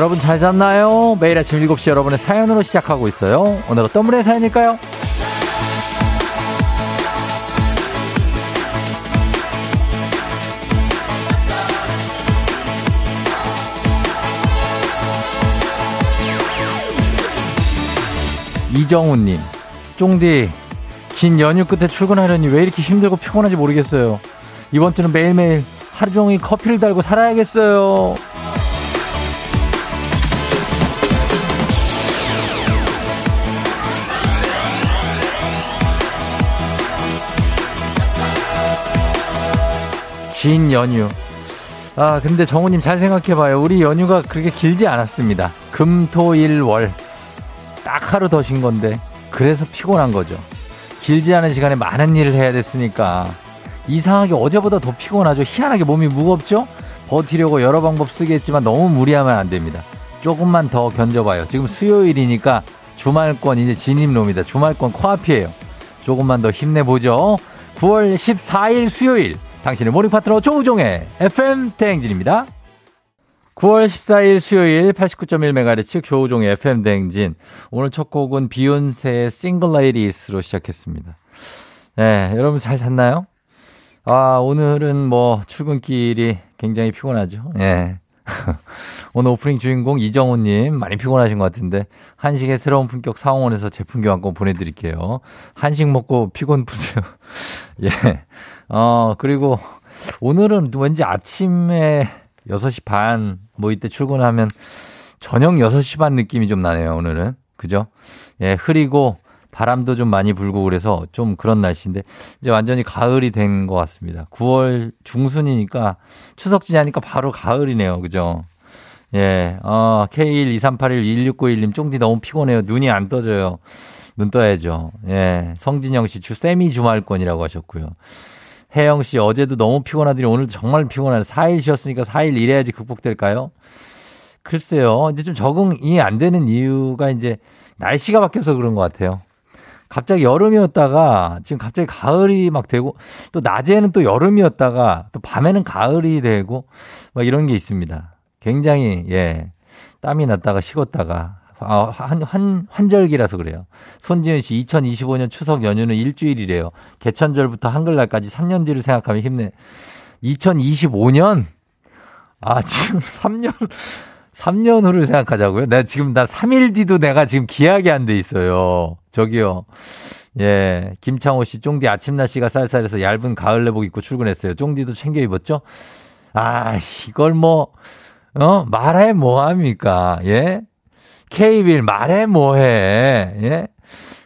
여러분 잘 잤나요? 매일 아침 7시 여러분의 사연으로 시작하고 있어요. 오늘 어떤 분의 사연일까요? 이정우님, 쫑디, 긴 연휴 끝에 출근하려니 왜 이렇게 힘들고 피곤한지 모르겠어요. 이번 주는 매일매일 하루 종일 커피를 달고 살아야겠어요. 긴 연휴. 아, 근데 정우님 잘 생각해봐요. 우리 연휴가 그렇게 길지 않았습니다. 금, 토, 일, 월. 딱 하루 더 쉰 건데. 그래서 피곤한 거죠. 길지 않은 시간에 많은 일을 해야 됐으니까. 이상하게 어제보다 더 피곤하죠. 희한하게 몸이 무겁죠? 버티려고 여러 방법 쓰겠지만 너무 무리하면 안 됩니다. 조금만 더 견뎌봐요. 지금 수요일이니까 주말권 이제 진입로입니다. 주말권 코앞이에요. 조금만 더 힘내보죠. 9월 14일 수요일. 당신의 모닝 파트너 조우종의 FM 대행진입니다. 9월 14일 수요일 89.1MHz 조우종의 FM 대행진. 오늘 첫 곡은 비욘세의 Single Ladies로 시작했습니다. 네, 여러분 잘 잤나요? 아, 오늘은 뭐 출근길이 굉장히 피곤하죠. 예. 네. 오늘 오프닝 주인공 이정호님 많이 피곤하신 것 같은데 한식의 새로운 품격 상원에서 제품 교환권 보내드릴게요. 한식 먹고 피곤 푸세요. 예. 어, 그리고 오늘은 왠지 아침에 6시 반, 뭐 이때 출근하면 저녁 6시 반 느낌이 좀 나네요, 오늘은. 그죠? 예, 흐리고 바람도 좀 많이 불고 그래서 좀 그런 날씨인데 이제 완전히 가을이 된 것 같습니다. 9월 중순이니까 추석 지나니까 바로 가을이네요. 그죠? 예, 어, K123811691님 쫑디 너무 피곤해요. 눈이 안 떠져요. 눈 떠야죠. 예, 성진영 씨 주, 세미 주말권이라고 하셨고요. 혜영 씨, 어제도 너무 피곤하더니 오늘 정말 피곤하네. 4일 쉬었으니까 4일 일해야지 극복될까요? 글쎄요. 이제 좀 적응이 안 되는 이유가 이제 날씨가 바뀌어서 그런 것 같아요. 갑자기 여름이었다가 지금 갑자기 가을이 막 되고 또 낮에는 또 여름이었다가 또 밤에는 가을이 되고 막 이런 게 있습니다. 굉장히, 예. 땀이 났다가 식었다가 아, 한, 한, 환절기라서 그래요. 손지은 씨, 2025년 추석 연휴는 일주일이래요. 개천절부터 한글날까지 3년 뒤를 생각하면 힘내. 2025년? 아, 지금 3년, 3년 후를 생각하자고요? 내가 지금 나 3일 뒤도 내가 지금 기약이 안 돼 있어요. 저기요. 예, 김창호 씨, 쫑디 아침 날씨가 쌀쌀해서 얇은 가을 내복 입고 출근했어요. 쫑디도 챙겨 입었죠? 아, 이걸 뭐, 어, 말해 뭐합니까? 예? K빌 말해 뭐해. 예?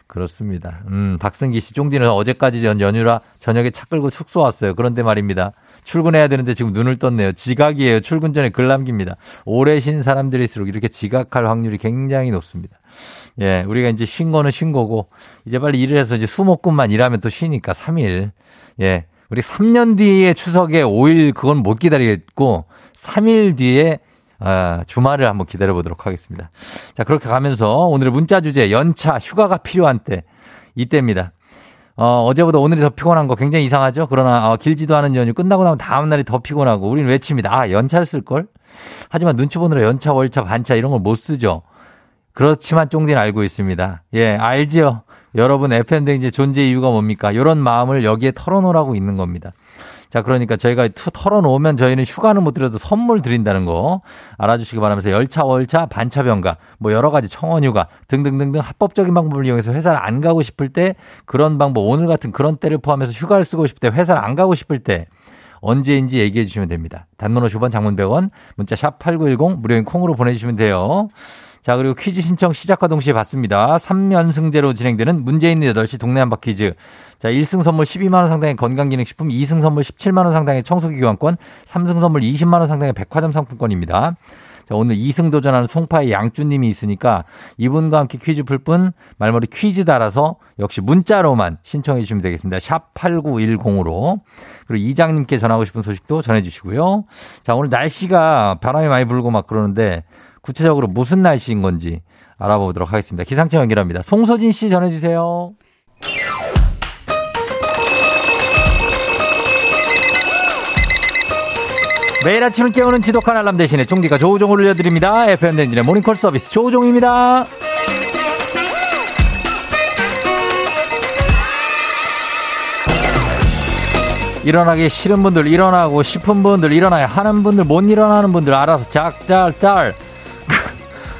그렇습니다. 음, 박승기 씨, 쫑디는 어제까지 전 연휴라 저녁에 차 끌고 숙소 왔어요. 그런데 말입니다. 출근해야 되는데 지금 눈을 떴네요. 지각이에요. 출근 전에 글 남깁니다. 오래 쉰 사람들일수록 이렇게 지각할 확률이 굉장히 높습니다. 예, 우리가 이제 쉰 거는 쉰 거고, 이제 빨리 일을 해서 이제 수목금만 일하면 또 쉬니까 3일. 예, 우리 3년 뒤에 추석에 5일 그건 못 기다리겠고, 3일 뒤에 아, 주말을 한번 기다려 보도록 하겠습니다. 자, 그렇게 가면서 오늘의 문자 주제 연차 휴가가 필요한 때 이때입니다. 어, 어제보다 오늘이 더 피곤한 거 굉장히 이상하죠? 그러나 어, 길지도 않은 연휴 끝나고 나면 다음 날이 더 피곤하고 우리는 외칩니다. 아, 연차를 쓸 걸? 하지만 눈치 보느라 연차, 월차, 반차 이런 걸 못 쓰죠. 그렇지만 쫑디는 알고 있습니다. 예, 알지요. 여러분 FM 댕진 존재 이유가 뭡니까? 이런 마음을 여기에 털어놓으라고 있는 겁니다. 자, 그러니까 저희가 툭 털어놓으면 저희는 휴가는 못 드려도 선물 드린다는 거 알아주시기 바라면서 연차, 월차, 반차, 병가, 뭐 여러 가지 청원휴가 등등등등 합법적인 방법을 이용해서 회사를 안 가고 싶을 때 그런 방법, 오늘 같은 그런 때를 포함해서 휴가를 쓰고 싶을 때 회사를 안 가고 싶을 때 언제인지 얘기해 주시면 됩니다. 단문 50원, 장문 100원, 문자 샵 8910 무료인 콩으로 보내주시면 돼요. 자, 그리고 퀴즈 신청 시작과 동시에 받습니다. 3연승제로 진행되는 문제 있는 8시 동네 한바 퀴즈. 자, 1승 선물 12만원 상당의 건강기능식품, 2승 선물 17만원 상당의 청소기 교환권, 3승 선물 20만원 상당의 백화점 상품권입니다. 자, 오늘 2승 도전하는 송파의 양주님이 있으니까 이분과 함께 퀴즈 풀 분 말머리 퀴즈 달아서 역시 문자로만 신청해 주시면 되겠습니다. 샵 8910으로. 그리고 이장님께 전하고 싶은 소식도 전해 주시고요. 자, 오늘 날씨가 바람이 많이 불고 막 그러는데 구체적으로 무슨 날씨인 건지 알아보도록 하겠습니다. 기상청 연결합니다. 송소진 씨 전해주세요. 매일 아침을 깨우는 지독한 알람 대신에 종디가 조우종을 올려드립니다. FM 댕진의 모닝콜 서비스 조우종입니다. 일어나기 싫은 분들 일어나고 싶은 분들 일어나야 하는 분들 못 일어나는 분들 알아서 짝짤짤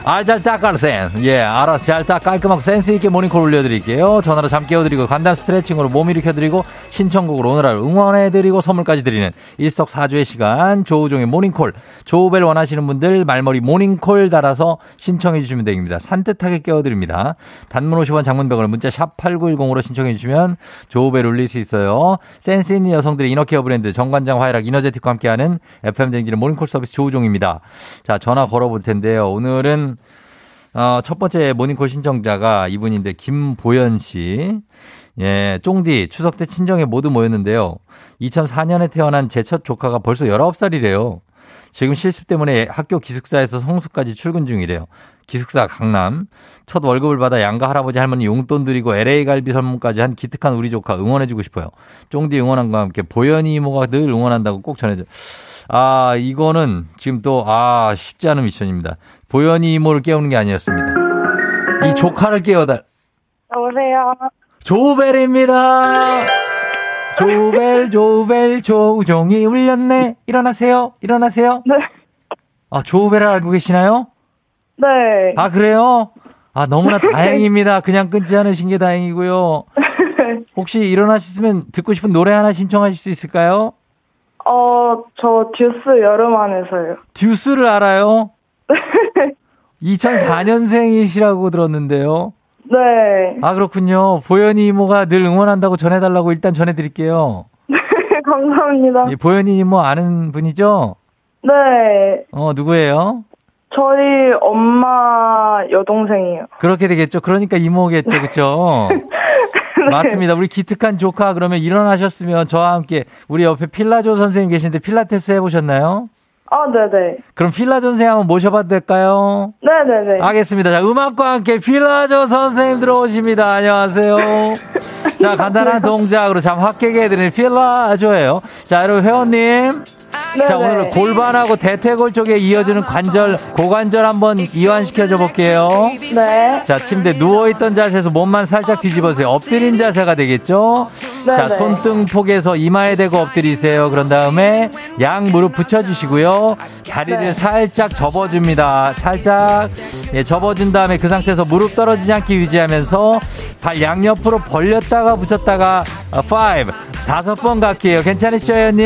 알잘 닦아르센. 예, 알아서 잘딱 깔끔하고 센스있게 모닝콜 올려드릴게요. 전화로 잠 깨워드리고 간단 스트레칭으로 몸 일으켜드리고 신청곡으로 오늘 하루 응원해드리고 선물까지 드리는 일석사조의 시간 조우종의 모닝콜. 조우벨 원하시는 분들 말머리 모닝콜 달아서 신청해주시면 됩니다. 산뜻하게 깨워드립니다. 단문 50원 장문병으로 문자 샵 8910으로 신청해주시면 조우벨 울릴 수 있어요. 센스 있는 여성들의 이너케어 브랜드 정관장 화이락 이너제틱과 함께하는 FM쟁진의 모닝콜 서비스 조우종입니다. 자, 전화 걸어볼 텐데요. 오늘은 어, 첫 번째 모닝콜 신청자가 이분인데 김보연 씨. 예, 쫑디 추석 때 친정에 모두 모였는데요. 2004년에 태어난 제 첫 조카가 벌써 19살이래요. 지금 실습 때문에 학교 기숙사에서 성수까지 출근 중이래요. 기숙사 강남. 첫 월급을 받아 양가 할아버지 할머니 용돈 드리고 LA 갈비 선물까지 한 기특한 우리 조카 응원해주고 싶어요. 쫑디 응원한과 함께 보연이 이모가 늘 응원한다고 꼭 전해줘. 아, 이거는 지금 또, 아, 쉽지 않은 미션입니다. 보현이 이모를 깨우는 게 아니었습니다. 이 조카를 깨워달. 여보세요. 조벨입니다. 조벨, 조벨, 조우종이 울렸네. 일어나세요. 일어나세요. 네. 아, 조벨을 알고 계시나요? 네. 아, 그래요? 아, 너무나 다행입니다. 그냥 끊지 않으신 게 다행이고요. 혹시 일어나셨으면 듣고 싶은 노래 하나 신청하실 수 있을까요? 어, 저 듀스 여름 안에서요. 듀스를 알아요? 2004년생이시라고 들었는데요. 네. 아, 그렇군요. 보현이 이모가 늘 응원한다고 전해달라고 일단 전해드릴게요. 감사합니다. 예, 보현이 이모 아는 분이죠? 네. 어, 누구예요? 저희 엄마 여동생이요. 그렇게 되겠죠. 그러니까 이모겠죠. 그쵸? 맞습니다. 우리 기특한 조카 그러면 일어나셨으면 저와 함께 우리 옆에 필라조 선생님 계신데 필라테스 해보셨나요? 아, 네네. 그럼 필라조 선생님 한번 모셔봐도 될까요? 네네네. 알겠습니다. 자, 음악과 함께 필라조 선생님 들어오십니다. 안녕하세요. 자, 간단한 동작으로 잠확 깨게 해드리는 필라조예요. 자, 여러분 회원님. 자, 네네. 오늘 골반하고 대퇴골 쪽에 이어지는 관절, 고관절 한번 이완시켜 줘 볼게요. 네. 자, 침대 누워있던 자세에서 몸만 살짝 뒤집어세요. 엎드린 자세가 되겠죠? 자, 네네. 손등 폭에서 이마에 대고 엎드리세요. 그런 다음에 양 무릎 붙여주시고요. 다리를 네. 살짝 접어줍니다. 살짝 예, 접어준 다음에 그 상태에서 무릎 떨어지지 않게 유지하면서 발 양옆으로 벌렸다가 붙였다가 어, 5, 다섯 번 갈게요. 괜찮으시죠, 회원님?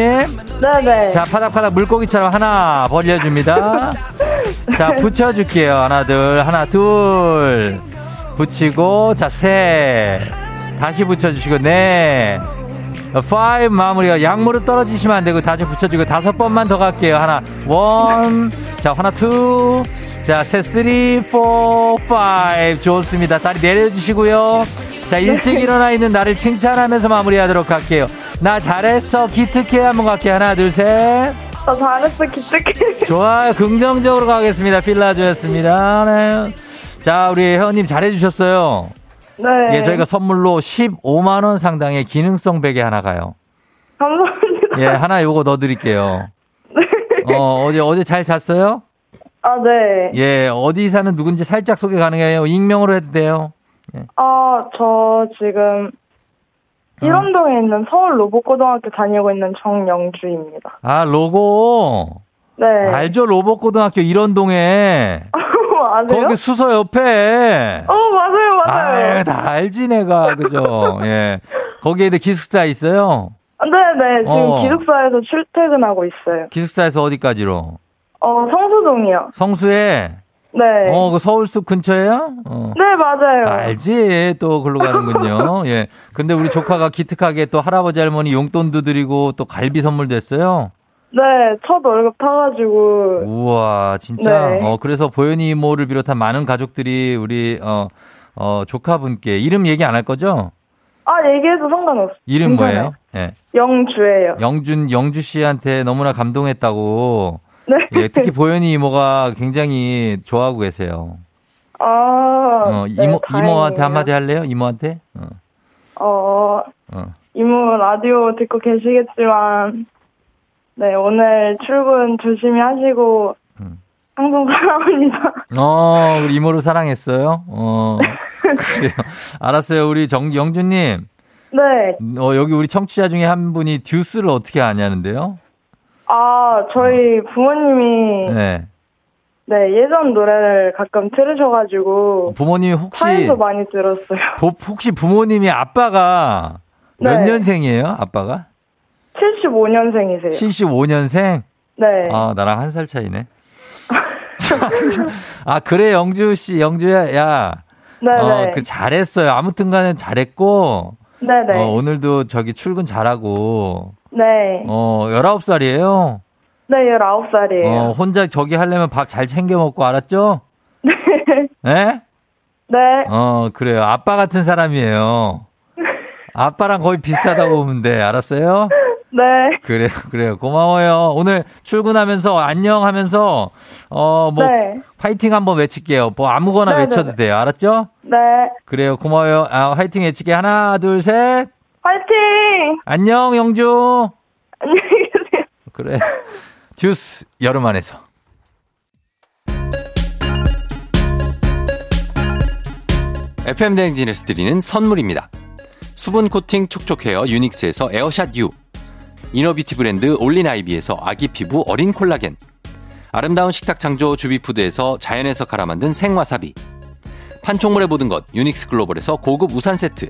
네네. 자, 파닥파닥 물고기처럼 하나 벌려줍니다. 자, 붙여줄게요. 하나, 둘, 하나, 둘. 붙이고, 자, 셋. 다시 붙여주시고, 넷. five 마무리가 양무릎 떨어지시면 안 되고 다시 붙여주고 다섯 번만 더 갈게요. 하나, one. 자, 하나, two. 자, 셋, three, four, five. 좋습니다. 다리 내려주시고요. 자, 일찍 일어나 있는 나를 칭찬하면서 마무리하도록 할게요. 나 잘했어. 기특해 한번 갈게요. 하나, 둘, 셋. 저 잘했어, 기특해. 좋아요. 긍정적으로 가겠습니다. 필라조였습니다. 네. 자, 우리 회원님 잘해주셨어요. 네. 예, 저희가 선물로 15만원 상당의 기능성 베개 하나 가요. 감사합니다. 예, 하나 요거 넣어드릴게요. 어, 어제, 어제 잘 잤어요? 아, 네. 예, 어디 사는 누군지 살짝 소개 가능해요. 익명으로 해도 돼요. 아, 저 지금 일원동에 있는 서울 로봇고등학교 다니고 있는 정영주입니다. 아, 로고. 네. 알죠? 로봇고등학교 일원동에. 아세요? 거기 수서 옆에. 어, 맞아요, 맞아요. 아유, 다 알지, 내가. 그죠? 예. 거기에 기숙사 있어요? 네네, 지금 어. 기숙사에서 출퇴근하고 있어요. 기숙사에서 어디까지로? 어, 성수동이요. 성수에? 네. 어, 그 서울숲 근처에요? 어. 네, 맞아요. 알지. 또 글로 가는군요. 예. 근데 우리 조카가 기특하게 또 할아버지 할머니 용돈도 드리고 또 갈비 선물도 했어요. 네, 첫 월급 타가지고. 우와, 진짜. 네. 어, 그래서 보현이 이모를 비롯한 많은 가족들이 우리, 어, 어, 조카분께 이름 얘기 안 할 거죠? 아, 얘기해도 상관없어요. 이름 괜찮아요. 뭐예요? 예. 영주예요. 영준, 영주 씨한테 너무나 감동했다고. 네. 예, 특히 보현이 이모가 굉장히 좋아하고 계세요. 아, 어, 네, 이모, 다행이네요. 이모한테 한마디 할래요? 이모한테? 어, 어, 어. 이모 라디오 듣고 계시겠지만, 네, 오늘 출근 조심히 하시고, 음. 항상 사랑합니다. 어, 우리 이모를 사랑했어요? 어, 그래요. 알았어요. 우리 정, 영주님. 네. 어, 여기 우리 청취자 중에 한 분이 듀스를 어떻게 아냐는데요? 아, 저희 부모님이, 네. 네. 예전 노래를 가끔 틀으셔가지고, 부모님이 혹시, 차에서 많이 들었어요. 보- 혹시 부모님이 아빠가 몇 네. 년생이에요? 아빠가? 75년생이세요. 75년생? 네. 아, 나랑 한 살 차이네. 아, 그래, 영주 씨, 영주야, 야. 네네. 어, 그 잘했어요. 아무튼 간에 잘했고, 네네. 어, 오늘도 저기 출근 잘하고, 네. 어, 19살이에요. 네, 19살이에요. 어, 혼자 저기 하려면 밥 잘 챙겨 먹고, 알았죠? 네. 예? 네. 어, 그래요. 아빠 같은 사람이에요. 아빠랑 거의 비슷하다고 보면 돼. 알았어요? 네. 그래요, 그래요. 고마워요. 오늘 출근하면서 안녕 하면서, 어, 뭐, 네. 파이팅 한번 외칠게요. 뭐 아무거나 네, 외쳐도 네. 돼요. 알았죠? 네. 그래요. 고마워요. 아, 화이팅 외칠게. 하나, 둘, 셋. 화이팅! 안녕, 영주. 안녕히 계세요. 그래. 듀스, 여름 안에서. FM 대행진에서 드리는 선물입니다. 수분 코팅 촉촉 헤어 유닉스에서 에어샷 U. inner beauty 브랜드 올린 아이비에서 아기 피부 어린 콜라겐. 아름다운 식탁 창조 주비푸드에서 자연에서 갈아 만든 생와사비. 판촉물의 모든 것 유닉스 글로벌에서 고급 우산 세트.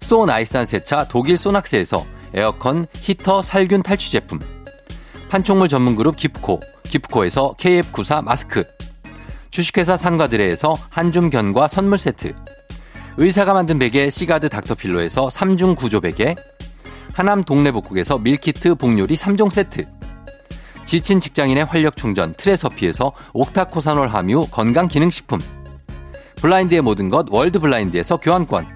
소 나이산 세차 독일 소낙스에서 에어컨 히터 살균 탈취 제품. 판촉물 전문 그룹 기프코. 기프코에서 KF94 마스크. 주식회사 산과들에에서 한줌 견과 선물 세트. 의사가 만든 베개 시가드 닥터필로에서 3중 구조 베개. 하남 동네복국에서 밀키트 복요리 3종 세트. 지친 직장인의 활력 충전 트레서피에서 옥타코사놀 함유 건강기능식품. 블라인드의 모든 것 월드 블라인드에서 교환권.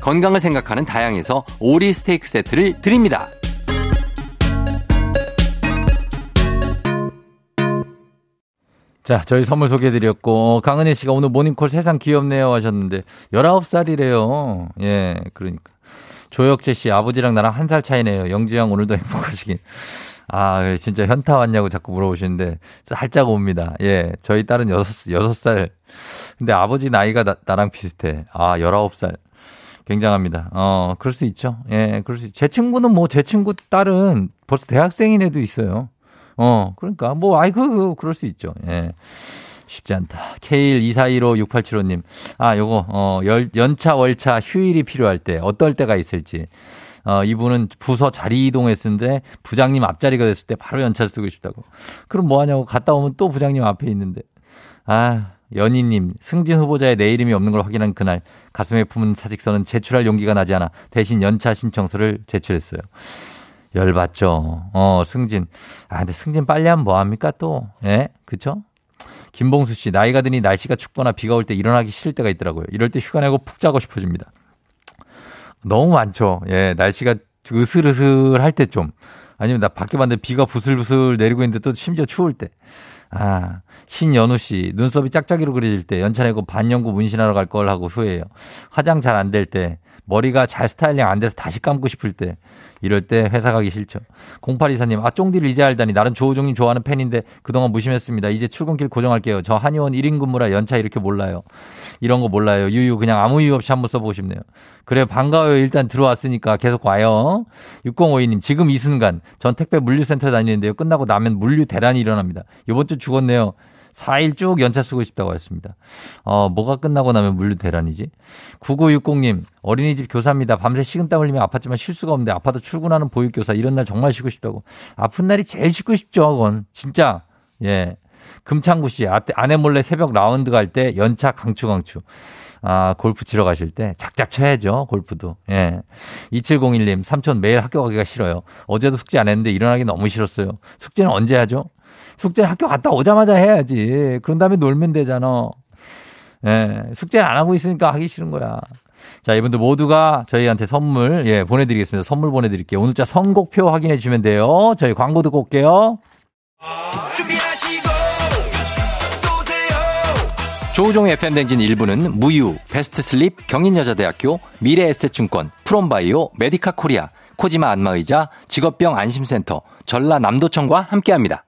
건강을 생각하는 다향에서 오리 스테이크 세트를 드립니다. 자, 저희 선물 소개해드렸고, 강은혜 씨가 오늘 모닝콜 세상 귀엽네요 하셨는데, 19살이래요. 예, 그러니까. 조혁재 씨, 아버지랑 나랑 한 살 차이네요. 형 오늘도 행복하시긴. 아, 그래, 진짜 현타 왔냐고 자꾸 물어보시는데, 살짝 옵니다. 예, 저희 딸은 여섯, 여섯 살. 근데 아버지 나이가 나, 나랑 비슷해. 아, 열아홉 살. 굉장합니다. 어, 그럴 수 있죠. 예, 그럴 수있제 친구는 뭐, 제 친구 딸은 벌써 대학생인 애도 있어요. 어, 그러니까, 뭐, 아이고, 그럴 수 있죠. 예. 쉽지 않다. K124156875님. 아, 요거, 어, 열, 연차, 월차, 휴일이 필요할 때, 어떨 때가 있을지. 어, 이분은 부서 자리 이동했는데 부장님 앞자리가 됐을 때 바로 연차를 쓰고 싶다고. 그럼 뭐 하냐고 갔다 오면 또 부장님 앞에 있는데. 아, 연희님, 승진 후보자의 내 이름이 없는 걸 확인한 그날 가슴에 품은 사직서는 제출할 용기가 나지 않아 대신 연차 신청서를 제출했어요. 열받죠. 어, 승진. 아, 근데 승진 빨리 하면 뭐합니까 또? 예? 그쵸? 김봉수 씨, 나이가 드니 날씨가 춥거나 비가 올 때 일어나기 싫을 때가 있더라고요. 이럴 때 휴가 내고 푹 자고 싶어집니다. 너무 많죠. 예, 날씨가 으슬으슬 할 때 좀. 아니면 나 밖에 봤는데 비가 부슬부슬 내리고 있는데 또 심지어 추울 때. 아, 신연우 씨, 눈썹이 짝짝이로 그려질 때, 연차 내고 반영구 문신하러 갈 걸 하고 후회해요. 화장 잘 안 될 때, 머리가 잘 스타일링 안 돼서 다시 감고 싶을 때, 이럴 때 회사 가기 싫죠. 0824님, 아, 쫑디를 이제 알다니. 나는 조우종님 좋아하는 팬인데 그동안 무심했습니다. 이제 출근길 고정할게요. 저 한의원 1인 근무라 연차 이렇게 몰라요. 이런 거 몰라요. 유유, 그냥 아무 이유 없이 한번 써보고 싶네요. 그래, 반가워요. 일단 들어왔으니까 계속 와요. 6052님, 지금 이 순간 전 택배 물류센터 다니는데요. 끝나고 나면 물류 대란이 일어납니다. 이번 주 죽었네요. 4일 쭉 연차 쓰고 싶다고 했습니다. 어, 뭐가 끝나고 나면 물류 대란이지? 9960님, 어린이집 교사입니다. 밤새 식은땀 흘리며 아팠지만 쉴 수가 없는데 아파도 출근하는 보육교사. 이런 날 정말 쉬고 싶다고. 아픈 날이 제일 쉬고 싶죠, 그건. 진짜. 예. 금창구 씨, 아, 아내 몰래 새벽 라운드 갈 때 연차 강추 강추. 아, 골프 치러 가실 때 작작 쳐야죠. 골프도. 예. 2701님, 삼촌 매일 학교 가기가 싫어요. 어제도 숙제 안 했는데 일어나기 너무 싫었어요. 숙제는 언제 하죠? 숙제는 학교 갔다 오자마자 해야지. 그런 다음에 놀면 되잖아. 예. 숙제는 안 하고 있으니까 하기 싫은 거야. 자, 이분들 모두가 저희한테 선물, 예, 보내드리겠습니다. 선물 보내드릴게요. 오늘 자 선곡표 확인해 주시면 돼요. 저희 광고 듣고 올게요. 조우종의 FM대행진 1부는 무유, 베스트슬립, 경인여자대학교, 미래에셋증권, 프롬바이오, 메디카 코리아, 코지마 안마의자, 직업병 안심센터, 전라남도청과 함께합니다.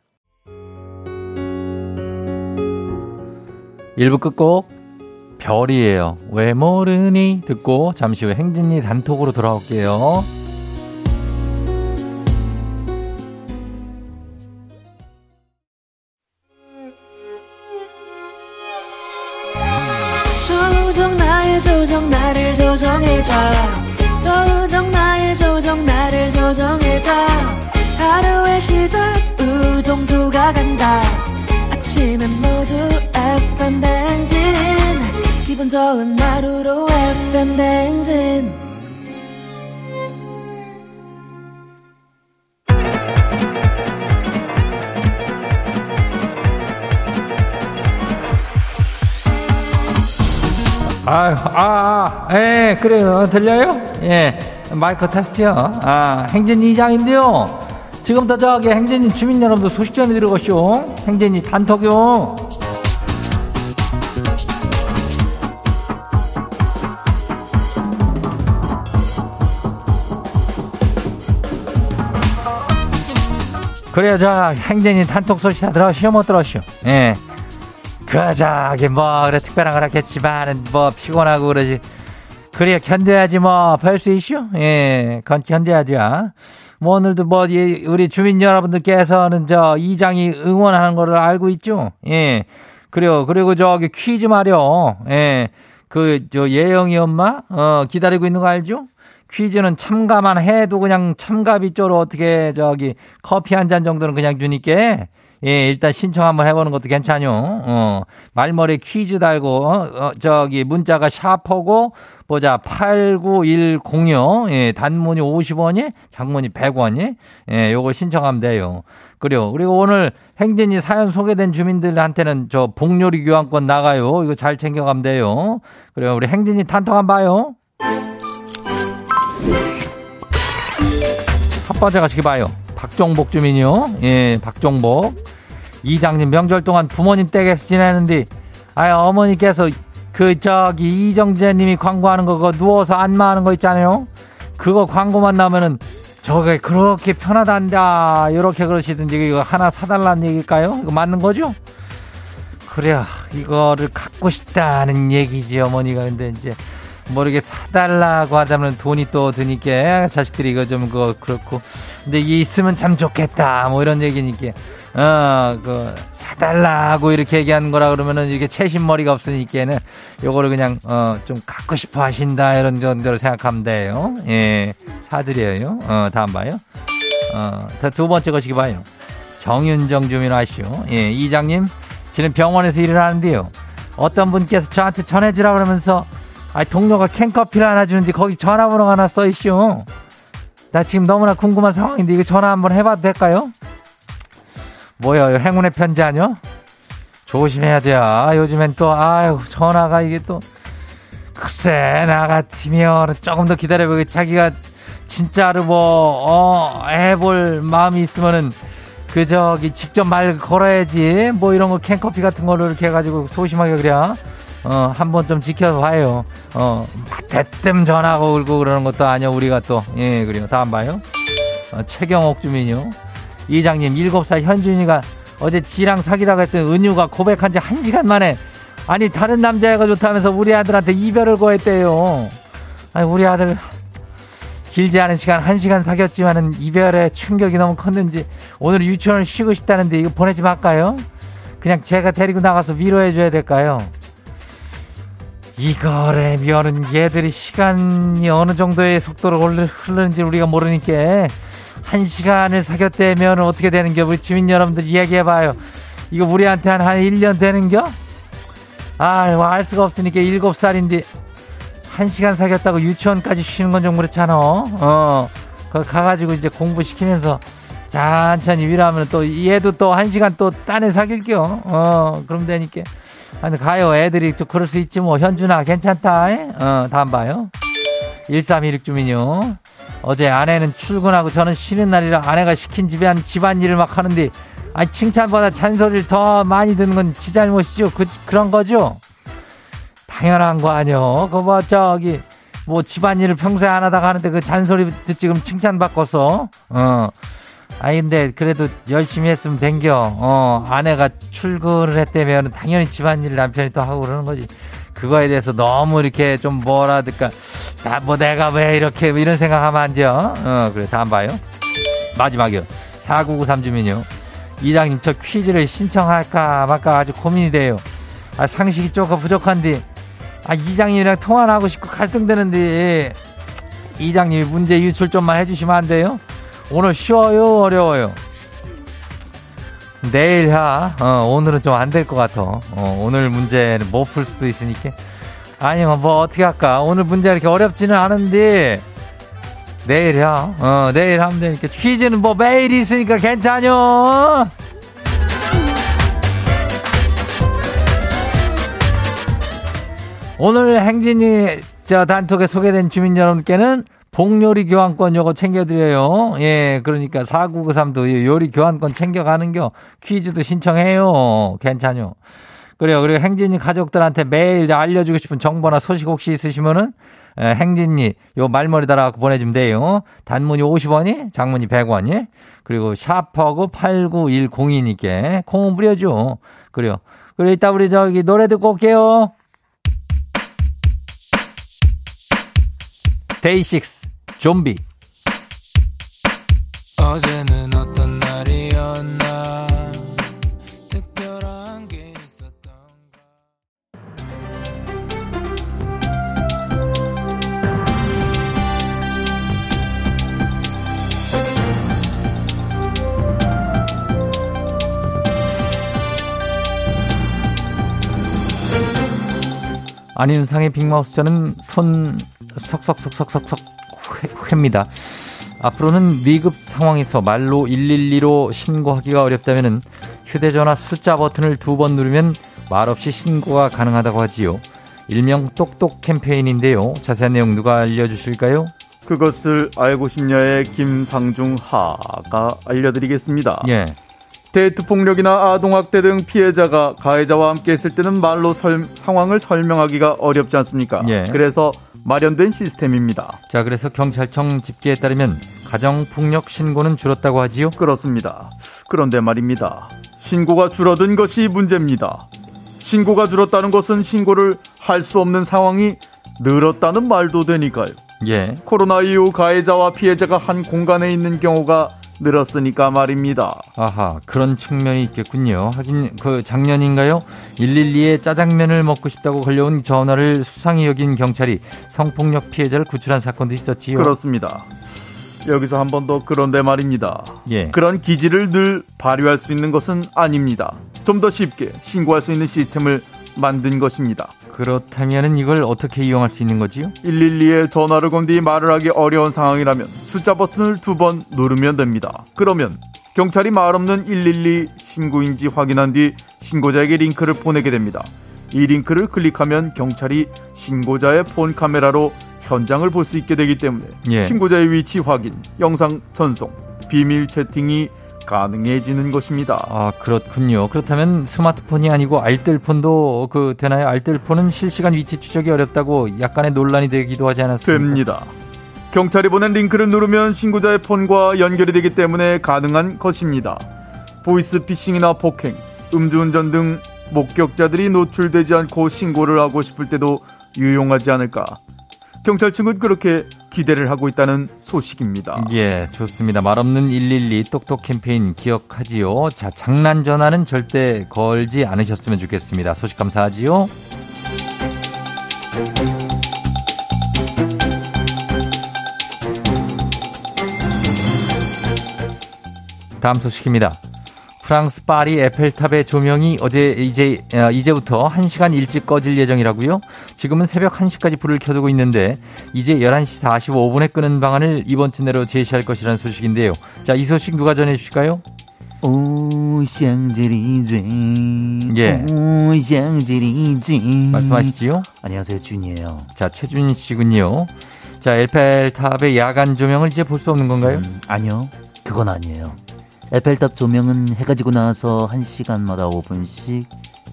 1부 끝곡. 별이에요. 왜 모르니? 듣고 잠시 후 행진이 단톡으로 돌아올게요. 조정 나의 조정 나를 조정해줘. 조정 나의 조정 나를 조정해줘. 하루의 시절 우정조가 간다. 아침엔 모두 FM 댕진 기분 좋은 하루로 FM 댕진 아유, 아, 아, 예, 그래요. 들려요? 예, 마이크 테스트요. 아, 행진이 이장인데요. 지금부터 저기 행진이 주민 여러분들 소식 좀 들어가시오. 행진이 단톡요. 그래요, 저 행진이 단톡 소식 다 들어가시오, 못 들어가시오. 예. 그 저기 뭐 그래 특별한 거라겠지만 뭐 피곤하고 그러지. 그래 견뎌야지 뭐별수 있슈? 예 그건 견뎌야죠. 뭐 오늘도 뭐 우리 주민 여러분들께서는 저 이장이 응원하는 거를 알고 있죠? 예. 그래요. 그리고 저기 퀴즈 말이요 예 그 저 예영이 엄마 어 기다리고 있는 거 알죠 퀴즈는 참가만 해도 그냥 참가비 쪽으로 어떻게 저기 커피 한 잔 정도는 그냥 주니까 예, 일단 신청 한번 해보는 것도 괜찮요. 어, 말머리 퀴즈 달고, 어, 어, 저기 문자가 샤퍼고, 보자, 89106. 예, 단문이 50원이, 장문이 100원이. 예, 요걸 신청하면 돼요. 그래요. 그리고 오늘 행진이 사연 소개된 주민들한테는 저 복요리 교환권 나가요. 이거 잘 챙겨가면 돼요. 그래요. 우리 행진이 단톡 한번 봐요. 첫 번째 가시기 봐요. 박종복 주민이요. 예, 박종복. 이장님 명절 동안 부모님 댁에서 지내는데, 아 어머니께서 그 저기 이정재님이 광고하는 거 그거 누워서 안마하는 거 있잖아요. 그거 광고만 나면은 저게 그렇게 편하단다 이렇게 그러시든지 이거 하나 사달라는 얘기일까요? 이거 맞는 거죠? 그래 이거를 갖고 싶다는 얘기지 어머니가 근데 이제 모르게 사달라고 하자면 돈이 또 드니까 자식들이 이거 좀 그거 그렇고. 근데 이게 있으면 참 좋겠다. 뭐 이런 얘기니까 어그 사달라고 이렇게 얘기하는 거라 그러면은 이게 채신 머리가 없으니까는 요거를 그냥 어 좀 갖고 싶어 하신다 이런 정도로 생각하면 돼요. 예. 사드려요. 어 다음 봐요. 어두 번째 것이기 봐요. 정윤정 주민 아시오. 예 이장님 지금 병원에서 일을 하는데요. 어떤 분께서 저한테 전해주라 그러면서 아, 동료가 캔커피를 하나 주는지 거기 전화번호 하나 써있쇼. 나 지금 너무나 궁금한 상황인데 이거 전화 한번 해봐도 될까요? 뭐야, 행운의 편지 아니야? 조심해야 돼. 아, 요즘엔 또, 아유, 전화가 이게 또, 글쎄, 나 같으면 조금 더 기다려보고 자기가 진짜로 뭐, 어, 해볼 마음이 있으면은 그 저기 직접 말 걸어야지. 뭐 이런 거 캔커피 같은 거를 이렇게 해가지고 소심하게 그래. 어, 한번 좀 지켜봐요. 어, 대뜸 전화가 울고 그러는 것도 아니야, 우리가 또. 예, 그래요. 다음 봐요. 어, 최경옥 주민요. 이장님, 7살 현준이가 어제 지랑 사귀다가 했던 은유가 고백한 지 1시간 만에 아니, 다른 남자애가 좋다면서 우리 아들한테 이별을 고했대요. 아니, 우리 아들 길지 않은 시간, 1시간 사귀었지만은 이별의 충격이 너무 컸는지 오늘 유치원을 쉬고 싶다는데 이거 보내지 말까요? 그냥 제가 데리고 나가서 위로해 줘야 될까요? 이거래면은 얘들이 시간이 어느 정도의 속도로 흐르는지 우리가 모르니까 한 시간을 사귀었다면 어떻게 되는겨? 우리 주민 여러분들 이야기해봐요. 이거 우리한테 한, 한 1년 되는겨? 아, 뭐알 수가 없으니까 7살인데 한 시간 사귀었다고 유치원까지 쉬는 건 좀 그렇잖아. 어. 거 가가지고 이제 공부시키면서 천천히 위로하면 또 얘도 또 한 시간 또 딴에 사귈겨. 어, 그럼 되니까. 아니, 가요. 애들이 또 그럴 수 있지 뭐. 현준아, 괜찮다. 에? 어, 다음 봐요. 1316 주민요. 어제 아내는 출근하고 저는 쉬는 날이라 아내가 시킨 집안 집안일을 막 하는데 아니 칭찬보다 잔소리를 더 많이 듣는 건 지 잘못이죠. 그 그런 거죠. 당연한 거 아니요. 그 뭐 저기 뭐 집안일을 평소에 안 하다가 하는데 그 잔소리 듣지 그럼 칭찬 받고서 어. 아니 근데 그래도 열심히 했으면 된겨. 어 아내가 출근을 했다면 당연히 집안일 남편이 또 하고 그러는 거지. 그거에 대해서 너무 이렇게 좀 뭐라 그럴까 나뭐 내가 왜 이렇게 이런 생각하면 안 돼요. 어 그래 다음 봐요. 마지막이요. 4993 주민요. 이장님 저 퀴즈를 신청할까 말까 아주 고민이 돼요. 아, 상식이 조금 부족한데 아, 이장님이랑 통화를 하고 싶고 갈등되는데 이장님이 문제 유출 좀만 해주시면 안 돼요? 오늘 쉬워요 어려워요? 내일 하 어, 오늘은 좀 안 될 것 같아. 어, 오늘 문제는 못 풀 수도 있으니까. 아니면 뭐 어떻게 할까? 오늘 문제 이렇게 어렵지는 않은데 내일 하. 어, 내일 하면 되니까 퀴즈는 뭐 매일 있으니까 괜찮요. 오늘 행진이 저 단톡에 소개된 주민 여러분께는 복요리 교환권 요거 챙겨드려요. 예, 그러니까 4993도 요리 교환권 챙겨가는겨. 퀴즈도 신청해요. 괜찮요. 그래요. 그리고 행진이 가족들한테 매일 알려주고 싶은 정보나 소식 혹시 있으시면은 예, 행진이 요 말머리 달아갖고 보내주면 돼요. 단문이 50원이, 장문이 100원이. 그리고 샤퍼고 89102니께 콩은 뿌려줘. 그래요. 그리고 이따 우리 저기 노래 듣고 올게요. 데이식스 좀비. 어제는 어떤 날이었나? 특별한 게 안윤상의 빅마우스 저는 손 석석석석석석 회입니다. 앞으로는 미급 상황에서 말로 112로 신고하기가 어렵다면 휴대전화 숫자 버튼을 두 번 누르면 말없이 신고가 가능하다고 하지요. 일명 똑똑 캠페인인데요. 자세한 내용 누가 알려주실까요? 그것을 알고 싶냐의 김상중 하가 알려드리겠습니다. 예. 데이트 폭력이나 아동학대 등 피해자가 가해자와 함께 했을 때는 말로 설, 상황을 설명하기가 어렵지 않습니까? 예. 그래서 마련된 시스템입니다. 자, 그래서 경찰청 집계에 따르면 가정폭력 신고는 줄었다고 하지요? 그렇습니다. 그런데 말입니다. 신고가 줄어든 것이 문제입니다. 신고가 줄었다는 것은 신고를 할 수 없는 상황이 늘었다는 말도 되니까요. 예. 코로나19 가해자와 피해자가 한 공간에 있는 경우가 늘었으니까 말입니다. 아하, 그런 측면이 있겠군요. 하긴 그 작년인가요? 112에 짜장면을 먹고 싶다고 걸려온 전화를 수상히 여긴 경찰이 성폭력 피해자를 구출한 사건도 있었지요. 그렇습니다. 여기서 한 번 더 그런데 말입니다. 예. 그런 기지를 늘 발휘할 수 있는 것은 아닙니다. 좀 더 쉽게 신고할 수 있는 시스템을 만든 것입니다. 그렇다면 이걸 어떻게 이용할 수 있는 거지요? 112에 전화를 건 뒤 말을 하기 어려운 상황이라면 숫자 버튼을 두 번 누르면 됩니다. 그러면 경찰이 말 없는 112 신고인지 확인한 뒤 신고자에게 링크를 보내게 됩니다. 이 링크를 클릭하면 경찰이 신고자의 폰 카메라로 현장을 볼 수 있게 되기 때문에 예. 신고자의 위치 확인, 영상 전송, 비밀 채팅이 가능해지는 것입니다. 아, 그렇군요. 그렇다면 스마트폰이 아니고 알뜰폰도 그 되나요? 알뜰폰은 실시간 위치 추적이 어렵다고 약간의 논란이 되기도 하지 않았습니까? 됩니다. 경찰이 보낸 링크를 누르면 신고자의 폰과 연결이 되기 때문에 가능한 것입니다. 보이스 피싱이나 폭행, 음주운전 등 목격자들이 노출되지 않고 신고를 하고 싶을 때도 유용하지 않을까. 경찰 측은 그렇게 기대를 하고 있다는 소식입니다. 예, 좋습니다. 말없는 112 똑똑 캠페인 기억하지요. 자, 장난 전화는 절대 걸지 않으셨으면 좋겠습니다. 소식 감사하지요. 다음 소식입니다. 프랑스 파리 에펠탑의 조명이 어제 이제 아, 이제부터 1시간 일찍 꺼질 예정이라고요. 지금은 새벽 1시까지 불을 켜두고 있는데 이제 11시 45분에 끄는 방안을 이번 주 내로 제시할 것이라는 소식인데요. 자, 이 소식 누가 전해 주실까요? 오 샹젤리제 예. 오 샹젤리제 말씀하시지요? 안녕하세요 준이에요 자, 최준 씨군요. 자, 에펠탑의 야간 조명을 이제 볼 수 없는 건가요? 음, 아니요 그건 아니에요 에펠탑 조명은 해가 지고 나서 1시간마다 5분씩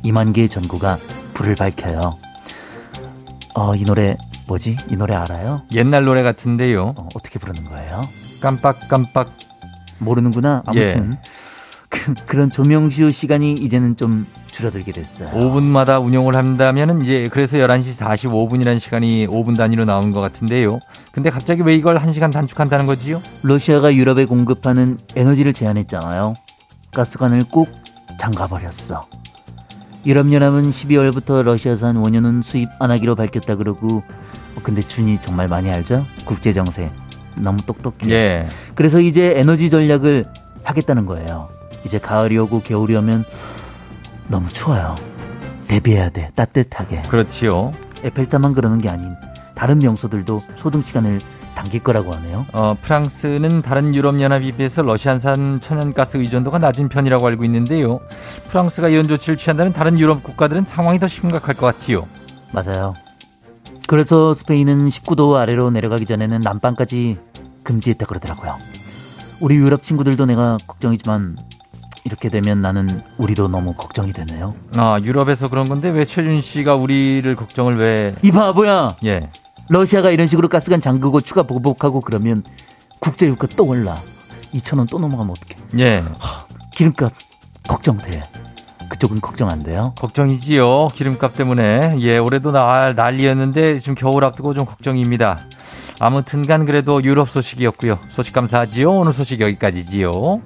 2만 개의 전구가 불을 밝혀요 어 이 노래 뭐지? 이 노래 알아요? 옛날 노래 같은데요. 어, 어떻게 부르는 거예요? 깜빡깜빡. 모르는구나 예. 아무튼 그, 그런 조명쇼 시간이 이제는 좀 줄어들게 됐어요 5분마다 운용을 한다면은 이제 그래서 11시 45분이라는 시간이 5분 단위로 나온 것 같은데요. 근데 갑자기 왜 이걸 1시간 단축한다는 거지요? 러시아가 유럽에 공급하는 에너지를 제한했잖아요. 가스관을 꾹 잠가버렸어. 유럽연합은 12월부터 러시아산 원유는 수입 안 하기로 밝혔다 그러고 어, 근데 준이 정말 많이 알죠? 국제정세 너무 똑똑해. 예. 그래서 이제 에너지 전략을 하겠다는 거예요. 이제 가을이 오고 겨울이 오면 너무 추워요. 대비해야 돼. 따뜻하게. 그렇지요. 에펠탑만 그러는 게 아닌 다른 명소들도 소등 시간을 당길 거라고 하네요. 어, 프랑스는 다른 유럽연합에 비해서 러시아산 천연가스 의존도가 낮은 편이라고 알고 있는데요. 프랑스가 이런 조치를 취한다면 다른 유럽 국가들은 상황이 더 심각할 것 같지요. 맞아요. 그래서 스페인은 19도 아래로 내려가기 전에는 난방까지 금지했다 그러더라고요. 우리 유럽 친구들도 내가 걱정이지만 이렇게 되면 나는 우리도 너무 걱정이 되네요. 아, 유럽에서 그런 건데 왜 최준 씨가 우리를 걱정을 왜 이 바보야! 예. 러시아가 이런 식으로 가스관 잠그고 추가 보복하고 그러면 국제유가 또 올라. 2천 원 또 넘어가면 어떡해. 예. 기름값 걱정돼. 그쪽은 걱정 안 돼요? 걱정이지요. 기름값 때문에. 예, 올해도 날, 난리였는데 지금 겨울 앞두고 좀 걱정입니다. 아무튼 간 그래도 유럽 소식이었고요. 소식 감사하지요. 오늘 소식 여기까지지요.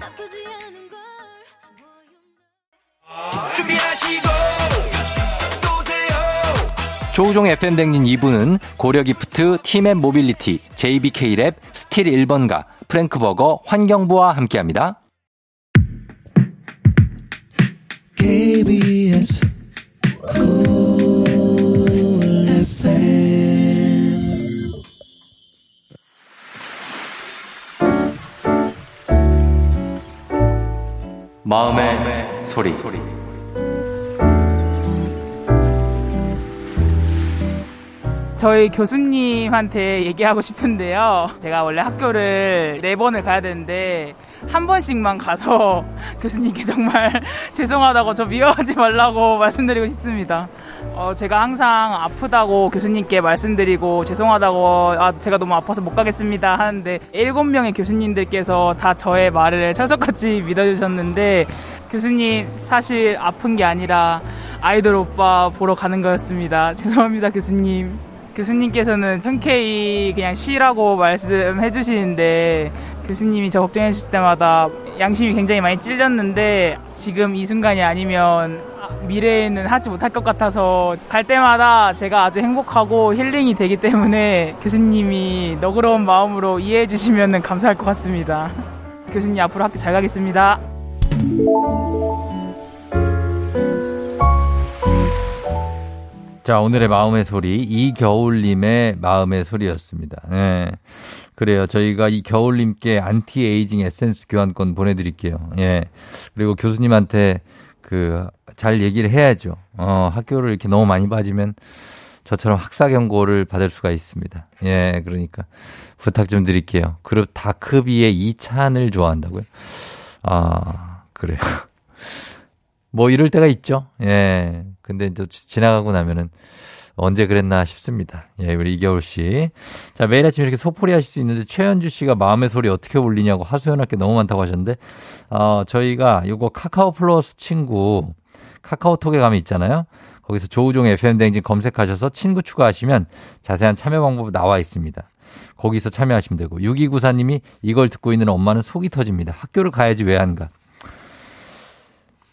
나쁘지 않은 걸. 조우종 FM 대행진 2부는 고려기프트, 팀앤 모빌리티, JBK랩, 스틸 1번가, 프랭크버거, 환경부와 함께합니다. KBS 마음의, 소리. 저희 교수님한테 얘기하고 싶은데요. 제가 원래 학교를 네 번을 가야 되는데 한 번씩만 가서 교수님께 정말 죄송하다고 저 미워하지 말라고 말씀드리고 싶습니다. 어, 제가 항상 아프다고 교수님께 말씀드리고 죄송하다고 아, 제가 너무 아파서 못 가겠습니다 하는데 일곱 명의 교수님들께서 다 저의 말을 철석같이 믿어주셨는데 교수님 사실 아픈 게 아니라 아이돌 오빠 보러 가는 거였습니다. 죄송합니다 교수님. 교수님께서는 흔쾌히 그냥 쉬라고 말씀해 주시는데 교수님이 저 걱정해 주실 때마다 양심이 굉장히 많이 찔렸는데 지금 이 순간이 아니면 미래에는 하지 못할 것 같아서 갈 때마다 제가 아주 행복하고 힐링이 되기 때문에 교수님이 너그러운 마음으로 이해해 주시면 감사할 것 같습니다. 교수님 앞으로 학교 잘 가겠습니다. 자, 오늘의 마음의 소리, 이겨울님의 마음의 소리였습니다. 예. 그래요. 저희가 이 겨울님께 안티에이징 에센스 교환권 보내드릴게요. 예. 그리고 교수님한테 그, 잘 얘기를 해야죠. 어, 학교를 이렇게 너무 많이 빠지면 저처럼 학사 경고를 받을 수가 있습니다. 예, 그러니까 부탁 좀 드릴게요. 그리고 다크비의 이찬을 좋아한다고요? 아, 그래요. 뭐 이럴 때가 있죠. 예. 근데 또 지나가고 나면은 언제 그랬나 싶습니다. 예, 우리 이겨울 씨. 자, 매일 아침 이렇게 소풀이 하실 수 있는데 최현주 씨가 마음의 소리 어떻게 울리냐고 하소연할 게 너무 많다고 하셨는데, 어, 저희가 요거 카카오 플러스 친구, 카카오톡에 가면 있잖아요. 거기서 조우종 FM대행진 검색하셔서 친구 추가하시면 자세한 참여 방법 나와 있습니다. 거기서 참여하시면 되고, 6294님이 이걸 듣고 있는 엄마는 속이 터집니다. 학교를 가야지 왜 안 가?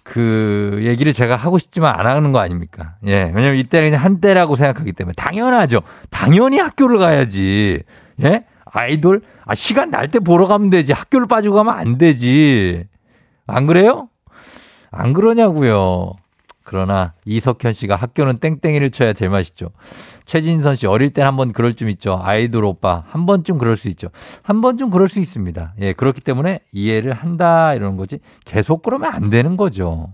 그 얘기를 제가 하고 싶지만 안 하는 거 아닙니까? 예. 왜냐면 이때는 그냥 한때라고 생각하기 때문에 당연하죠. 당연히 학교를 가야지. 예? 아이돌 아 시간 날 때 보러 가면 되지. 학교를 빠지고 가면 안 되지. 안 그래요? 안 그러냐고요. 그러나 이석현 씨가 학교는 땡땡이를 쳐야 제일 맛있죠. 최진선 씨 어릴 땐 한 번 그럴 좀 있죠. 아이돌 오빠 한 번쯤 그럴 수 있죠. 한 번쯤 그럴 수 있습니다. 예, 그렇기 때문에 이해를 한다 이러는 거지. 계속 그러면 안 되는 거죠.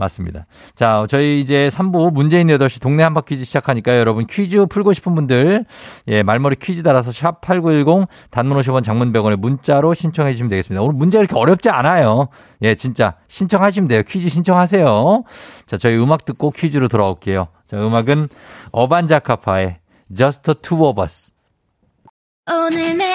맞습니다. 자, 저희 이제 3부 문재인 8시 동네 한바 퀴즈 시작하니까요. 여러분 퀴즈 풀고 싶은 분들, 예, 말머리 퀴즈 달아서 샵8910 단문 50원 장문 100원에 문자로 신청해 주시면 되겠습니다. 오늘 문제 이렇게 어렵지 않아요. 예, 진짜 신청하시면 돼요. 퀴즈 신청하세요. 자, 저희 음악 듣고 퀴즈로 돌아올게요. 자, 음악은 어반자카파의 Just Two of Us. 오늘 내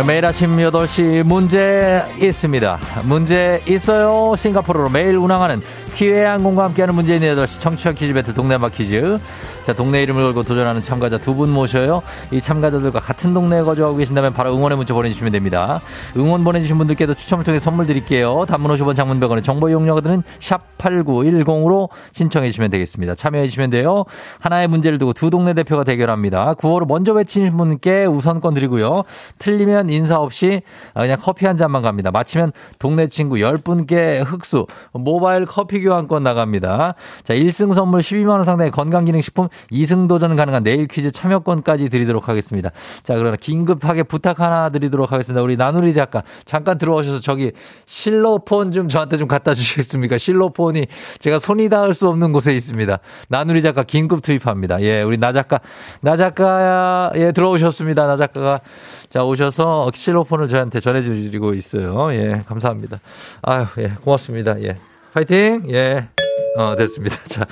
매일 아침 8시 문제 있습니다. 문제 있어요. 싱가포르로 매일 운항하는 기회항공과 함께하는 문재인 8시 청취자 퀴즈 배틀 동네마 퀴즈. 자, 동네 이름을 걸고 도전하는 참가자 두 분 모셔요. 이 참가자들과 같은 동네에 거주하고 계신다면 바로 응원의 문자 보내주시면 됩니다. 응원 보내주신 분들께도 추첨을 통해 선물 드릴게요. 단문 50원 장문 100원의 정보 이용료가 드는 샵8910으로 신청해 주시면 되겠습니다. 참여해 주시면 돼요. 하나의 문제를 두고 두 동네 대표가 대결합니다. 구호를 먼저 외치신 분께 우선권 드리고요. 틀리면 인사 없이 그냥 커피 한 잔만 갑니다. 마치면 동네 친구 10분께 흑수 모바일 커피 교환권 나갑니다. 자, 1승 선물 12만원 상당의 건강기능식품 2승 도전 가능한 내일 퀴즈 참여권까지 드리도록 하겠습니다. 자, 그러나 긴급하게 부탁 하나 드리도록 하겠습니다. 우리 나누리 작가 잠깐 들어오셔서 저기 실로폰 좀 저한테 좀 갖다 주시겠습니까? 실로폰이 제가 손이 닿을 수 없는 곳에 있습니다. 나누리 작가 긴급 투입합니다. 예, 우리 나 작가, 나 작가, 예, 들어오셨습니다. 나 작가가. 자, 오셔서 실로폰을 저한테 전해주시고 있어요. 예, 감사합니다. 아유, 예, 고맙습니다. 예. 파이팅! 예. 어, 됐습니다. 자,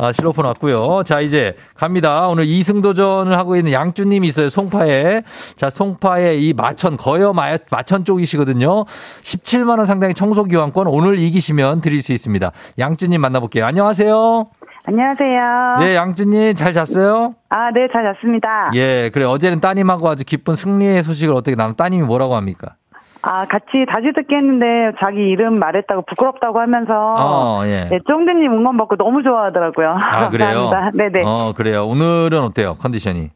아, 실로폰 왔고요. 자, 이제 갑니다. 오늘 2승 도전을 하고 있는 양주님이 있어요. 송파에. 자, 송파에 이 마천, 거여 마, 마천 쪽이시거든요. 17만원 상당의 청소기환권 오늘 이기시면 드릴 수 있습니다. 양주님 만나볼게요. 안녕하세요. 안녕하세요. 네, 양주님 잘 잤어요? 아, 네, 잘 잤습니다. 예, 그래. 어제는 따님하고 아주 기쁜 승리의 소식을 어떻게 나눈 따님이 뭐라고 합니까? 아, 같이 다시 듣기 했는데 자기 이름 말했다고 부끄럽다고 하면서 어, 예. 네, 쫑대님 응원 받고 너무 좋아하더라고요. 아, 그래요? 네네. 어, 그래요. 오늘은 어때요? 컨디션이?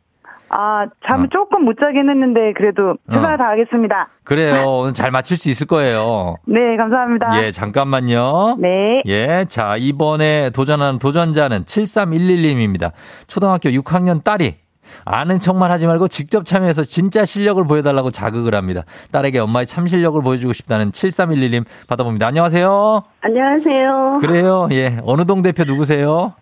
아, 잠을 어. 조금 못 자긴 했는데 그래도 최선을 어. 다하겠습니다. 그래요. 오늘 잘 맞출 수 있을 거예요. 네, 감사합니다. 예, 잠깐만요. 네. 예, 자, 이번에 도전하는 도전자는 7311님입니다. 초등학교 6학년 딸이 아는 척만 하지 말고 직접 참여해서 진짜 실력을 보여달라고 자극을 합니다. 딸에게 엄마의 참 실력을 보여주고 싶다는 7311님 받아봅니다. 안녕하세요. 안녕하세요. 그래요. 예. 어느 동 대표 누구세요?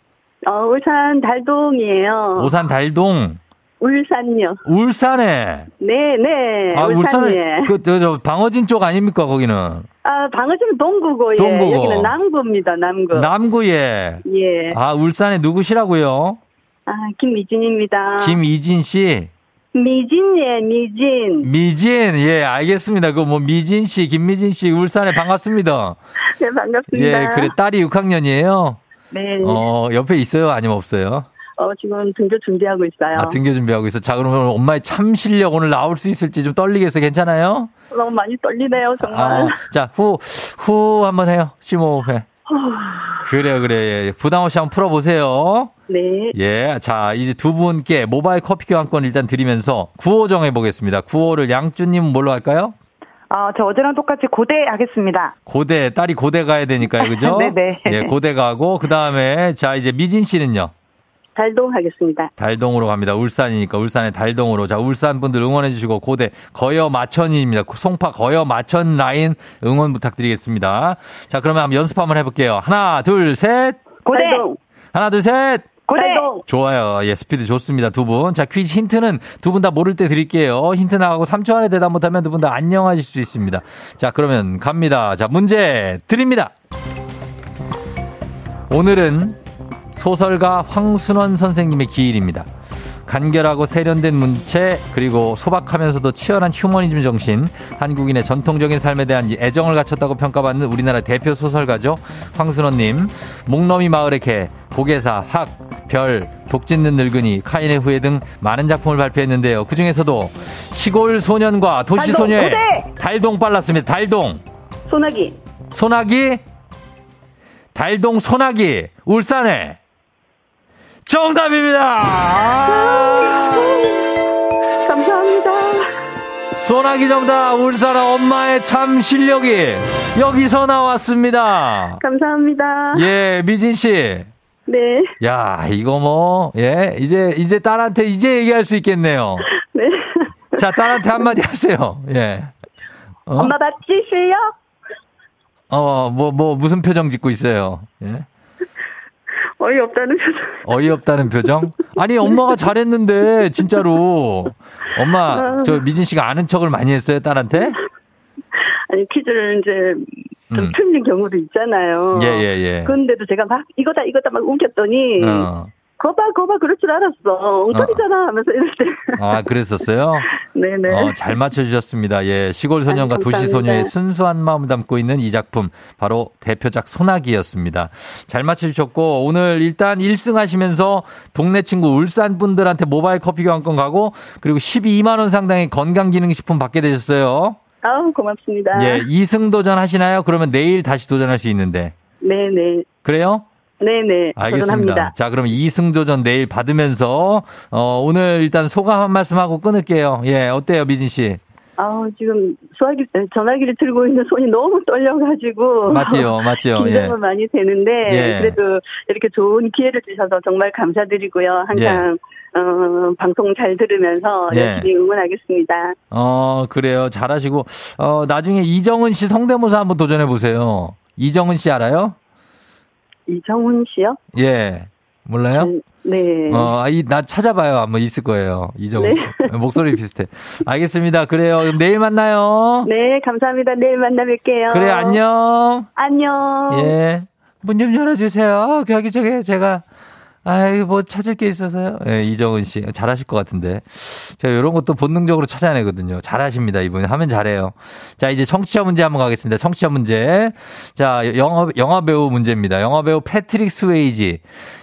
어, 울산 달동이에요. 오산 달동. 울산요. 울산에. 네, 네. 아, 울산에. 그, 저, 저, 방어진 쪽 아닙니까, 거기는? 아, 방어지는 동구고, 예. 동구고. 여기는 남구입니다, 남구. 남구에. 예. 아, 울산에 누구시라고요? 아, 김미진입니다. 김이진 씨. 미진 예, 미진. 미진, 예, 알겠습니다. 그 뭐, 미진 씨, 김미진 씨, 울산에 반갑습니다. 네, 반갑습니다. 예, 그래, 딸이 6학년이에요? 네. 어, 옆에 있어요? 아니면 없어요? 어, 지금 등교 준비하고 있어요. 아, 등교 준비하고 있어. 자, 그러면 엄마의 참 실력 오늘 나올 수 있을지 좀 떨리겠어요? 괜찮아요? 너무 많이 떨리네요, 정말. 아, 자, 후, 후 한번 해요. 심호흡해. 그래요, 그래. 예. 부담 없이 한번 풀어보세요. 네. 예. 자, 이제 두 분께 모바일 커피 교환권 일단 드리면서 구호 정해보겠습니다. 구호를 양주님은 뭘로 할까요? 어, 저 어제랑 똑같이 고대 하겠습니다. 고대, 딸이 고대 가야 되니까요, 그죠? 네네. 예, 고대 가고, 그 다음에, 자, 이제 미진 씨는요? 달동 하겠습니다. 달동으로 갑니다. 울산이니까 울산의 달동으로. 자, 울산 분들 응원해 주시고 고대 거여 마천입니다. 송파 거여 마천 라인 응원 부탁드리겠습니다. 자, 그러면 한번 연습 한번 해 볼게요. 하나, 둘, 셋. 고대! 달동. 하나, 둘, 셋. 고대! 달동. 좋아요. 예, 스피드 좋습니다. 두 분. 자, 퀴즈 힌트는 두 분 다 모를 때 드릴게요. 힌트 나가고 3초 안에 대답 못하면 두 분 다 안녕하실 수 있습니다. 자, 그러면 갑니다. 자, 문제 드립니다. 오늘은 소설가 황순원 선생님의 기일입니다. 간결하고 세련된 문체 그리고 소박하면서도 치열한 휴머니즘 정신 한국인의 전통적인 삶에 대한 애정을 갖췄다고 평가받는 우리나라 대표 소설가죠 황순원님 목넘이 마을의 개 고개사 학 별, 독 짖는 늙은이, 카인의 후예 등 많은 작품을 발표했는데요. 그 중에서도 시골 소년과 도시 소녀의! 달동 빨랐습니다. 달동. 소나기. 소나기 달동 소나기 울산에 정답입니다. 아, 감사합니다. 소나기 정답 울산 엄마의 참 실력이 여기서 나왔습니다. 감사합니다. 예 미진 씨. 네. 야 이거 뭐 예 이제 이제 딸한테 이제 얘기할 수 있겠네요. 네. 자 딸한테 한마디 하세요. 예. 어? 엄마 맞지실요? 어, 뭐, 뭐, 무슨 표정 짓고 있어요? 예? 어이없다는 표정. 어이없다는 표정? 아니, 엄마가 잘했는데, 진짜로. 엄마, 저 미진 씨가 아는 척을 많이 했어요, 딸한테? 아니, 퀴즈를 이제 좀 음. 틀린 경우도 있잖아요. 예, 예, 예. 그런데도 제가 막 이거다, 이거다 막 우겼더니, 어. 거봐, 거봐, 그럴 줄 알았어. 엉터리잖아 하면서 이럴 때. 아, 그랬었어요? 네네. 어, 잘 맞춰주셨습니다. 예, 시골 소년과 아유, 도시. 소녀의 순수한 마음을 담고 있는 이 작품, 바로 대표작 소나기였습니다. 잘 맞춰주셨고, 오늘 일단 1승 하시면서 동네 친구 울산 분들한테 모바일 커피 교환권 가고, 그리고 12만원 상당의 건강기능식품 받게 되셨어요. 아우, 고맙습니다. 예, 2승 도전하시나요? 그러면 내일 다시 도전할 수 있는데. 네네. 그래요? 네네. 알겠습니다. 도전합니다. 자, 그럼 2승 도전 내일 받으면서, 어, 오늘 일단 소감 한 말씀 하고 끊을게요. 예, 어때요, 미진 씨? 아우, 지금 수화기, 전화기를 들고 있는 손이 너무 떨려가지고. 맞지요, 맞지요. 예. 긴장은 많이 되는데, 예. 그래도 이렇게 좋은 기회를 주셔서 정말 감사드리고요. 항상, 어, 방송 잘 들으면서 예. 열심히 응원하겠습니다. 어, 그래요. 잘하시고, 어, 나중에 이정은 씨 성대모사 한번 도전해 보세요. 이정은 씨 알아요? 이정훈 씨요? 예. 몰라요? 음, 네. 어, 이, 나 찾아봐요. 한번 있을 거예요. 이정은 네. 씨. 목소리 비슷해. 알겠습니다. 그래요. 그럼 내일 만나요. 네, 감사합니다. 내일 만나 뵐게요. 그래, 안녕. 안녕. 예. 문 좀 열어주세요. 여기 저기 제가 아이 뭐 찾을 게 있어서요. 예, 이정은 씨 잘하실 것 같은데 제가 이런 것도 본능적으로 찾아내거든요. 잘하십니다 이분 하면 잘해요. 자 이제 청취자 문제 한번 가겠습니다. 청취자 문제. 자 영화 영화 배우 문제입니다. 영화 배우 패트릭 스웨이지.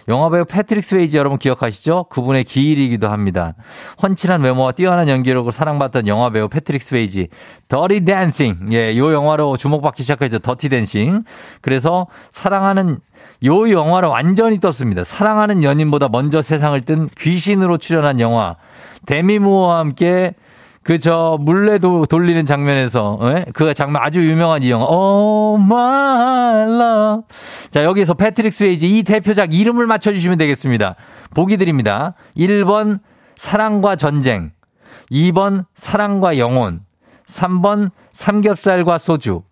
영화 배우 패트릭 스웨이지 여러분 기억하시죠? 그분의 기일이기도 합니다. 훤칠한 외모와 뛰어난 연기력으로 사랑받던 영화 배우 패트릭 스웨이지. 더티 댄싱. 예, 요 영화로 주목받기 시작했죠. 더티 댄싱. 그래서 사랑하는 요 영화로 완전히 떴습니다. 사랑하는 연인보다 먼저 세상을 뜬 귀신으로 출연한 영화. 데미 무어와 함께 그 저 물레도 돌리는 장면에서 예? 그 장면 아주 유명한 이 영화. Oh My Love. 자 여기서 패트릭 스웨이지 이 대표작 이름을 맞춰주시면 되겠습니다. 보기 드립니다. 1번 사랑과 전쟁 2번 사랑과 영혼 3번 삼겹살과 소주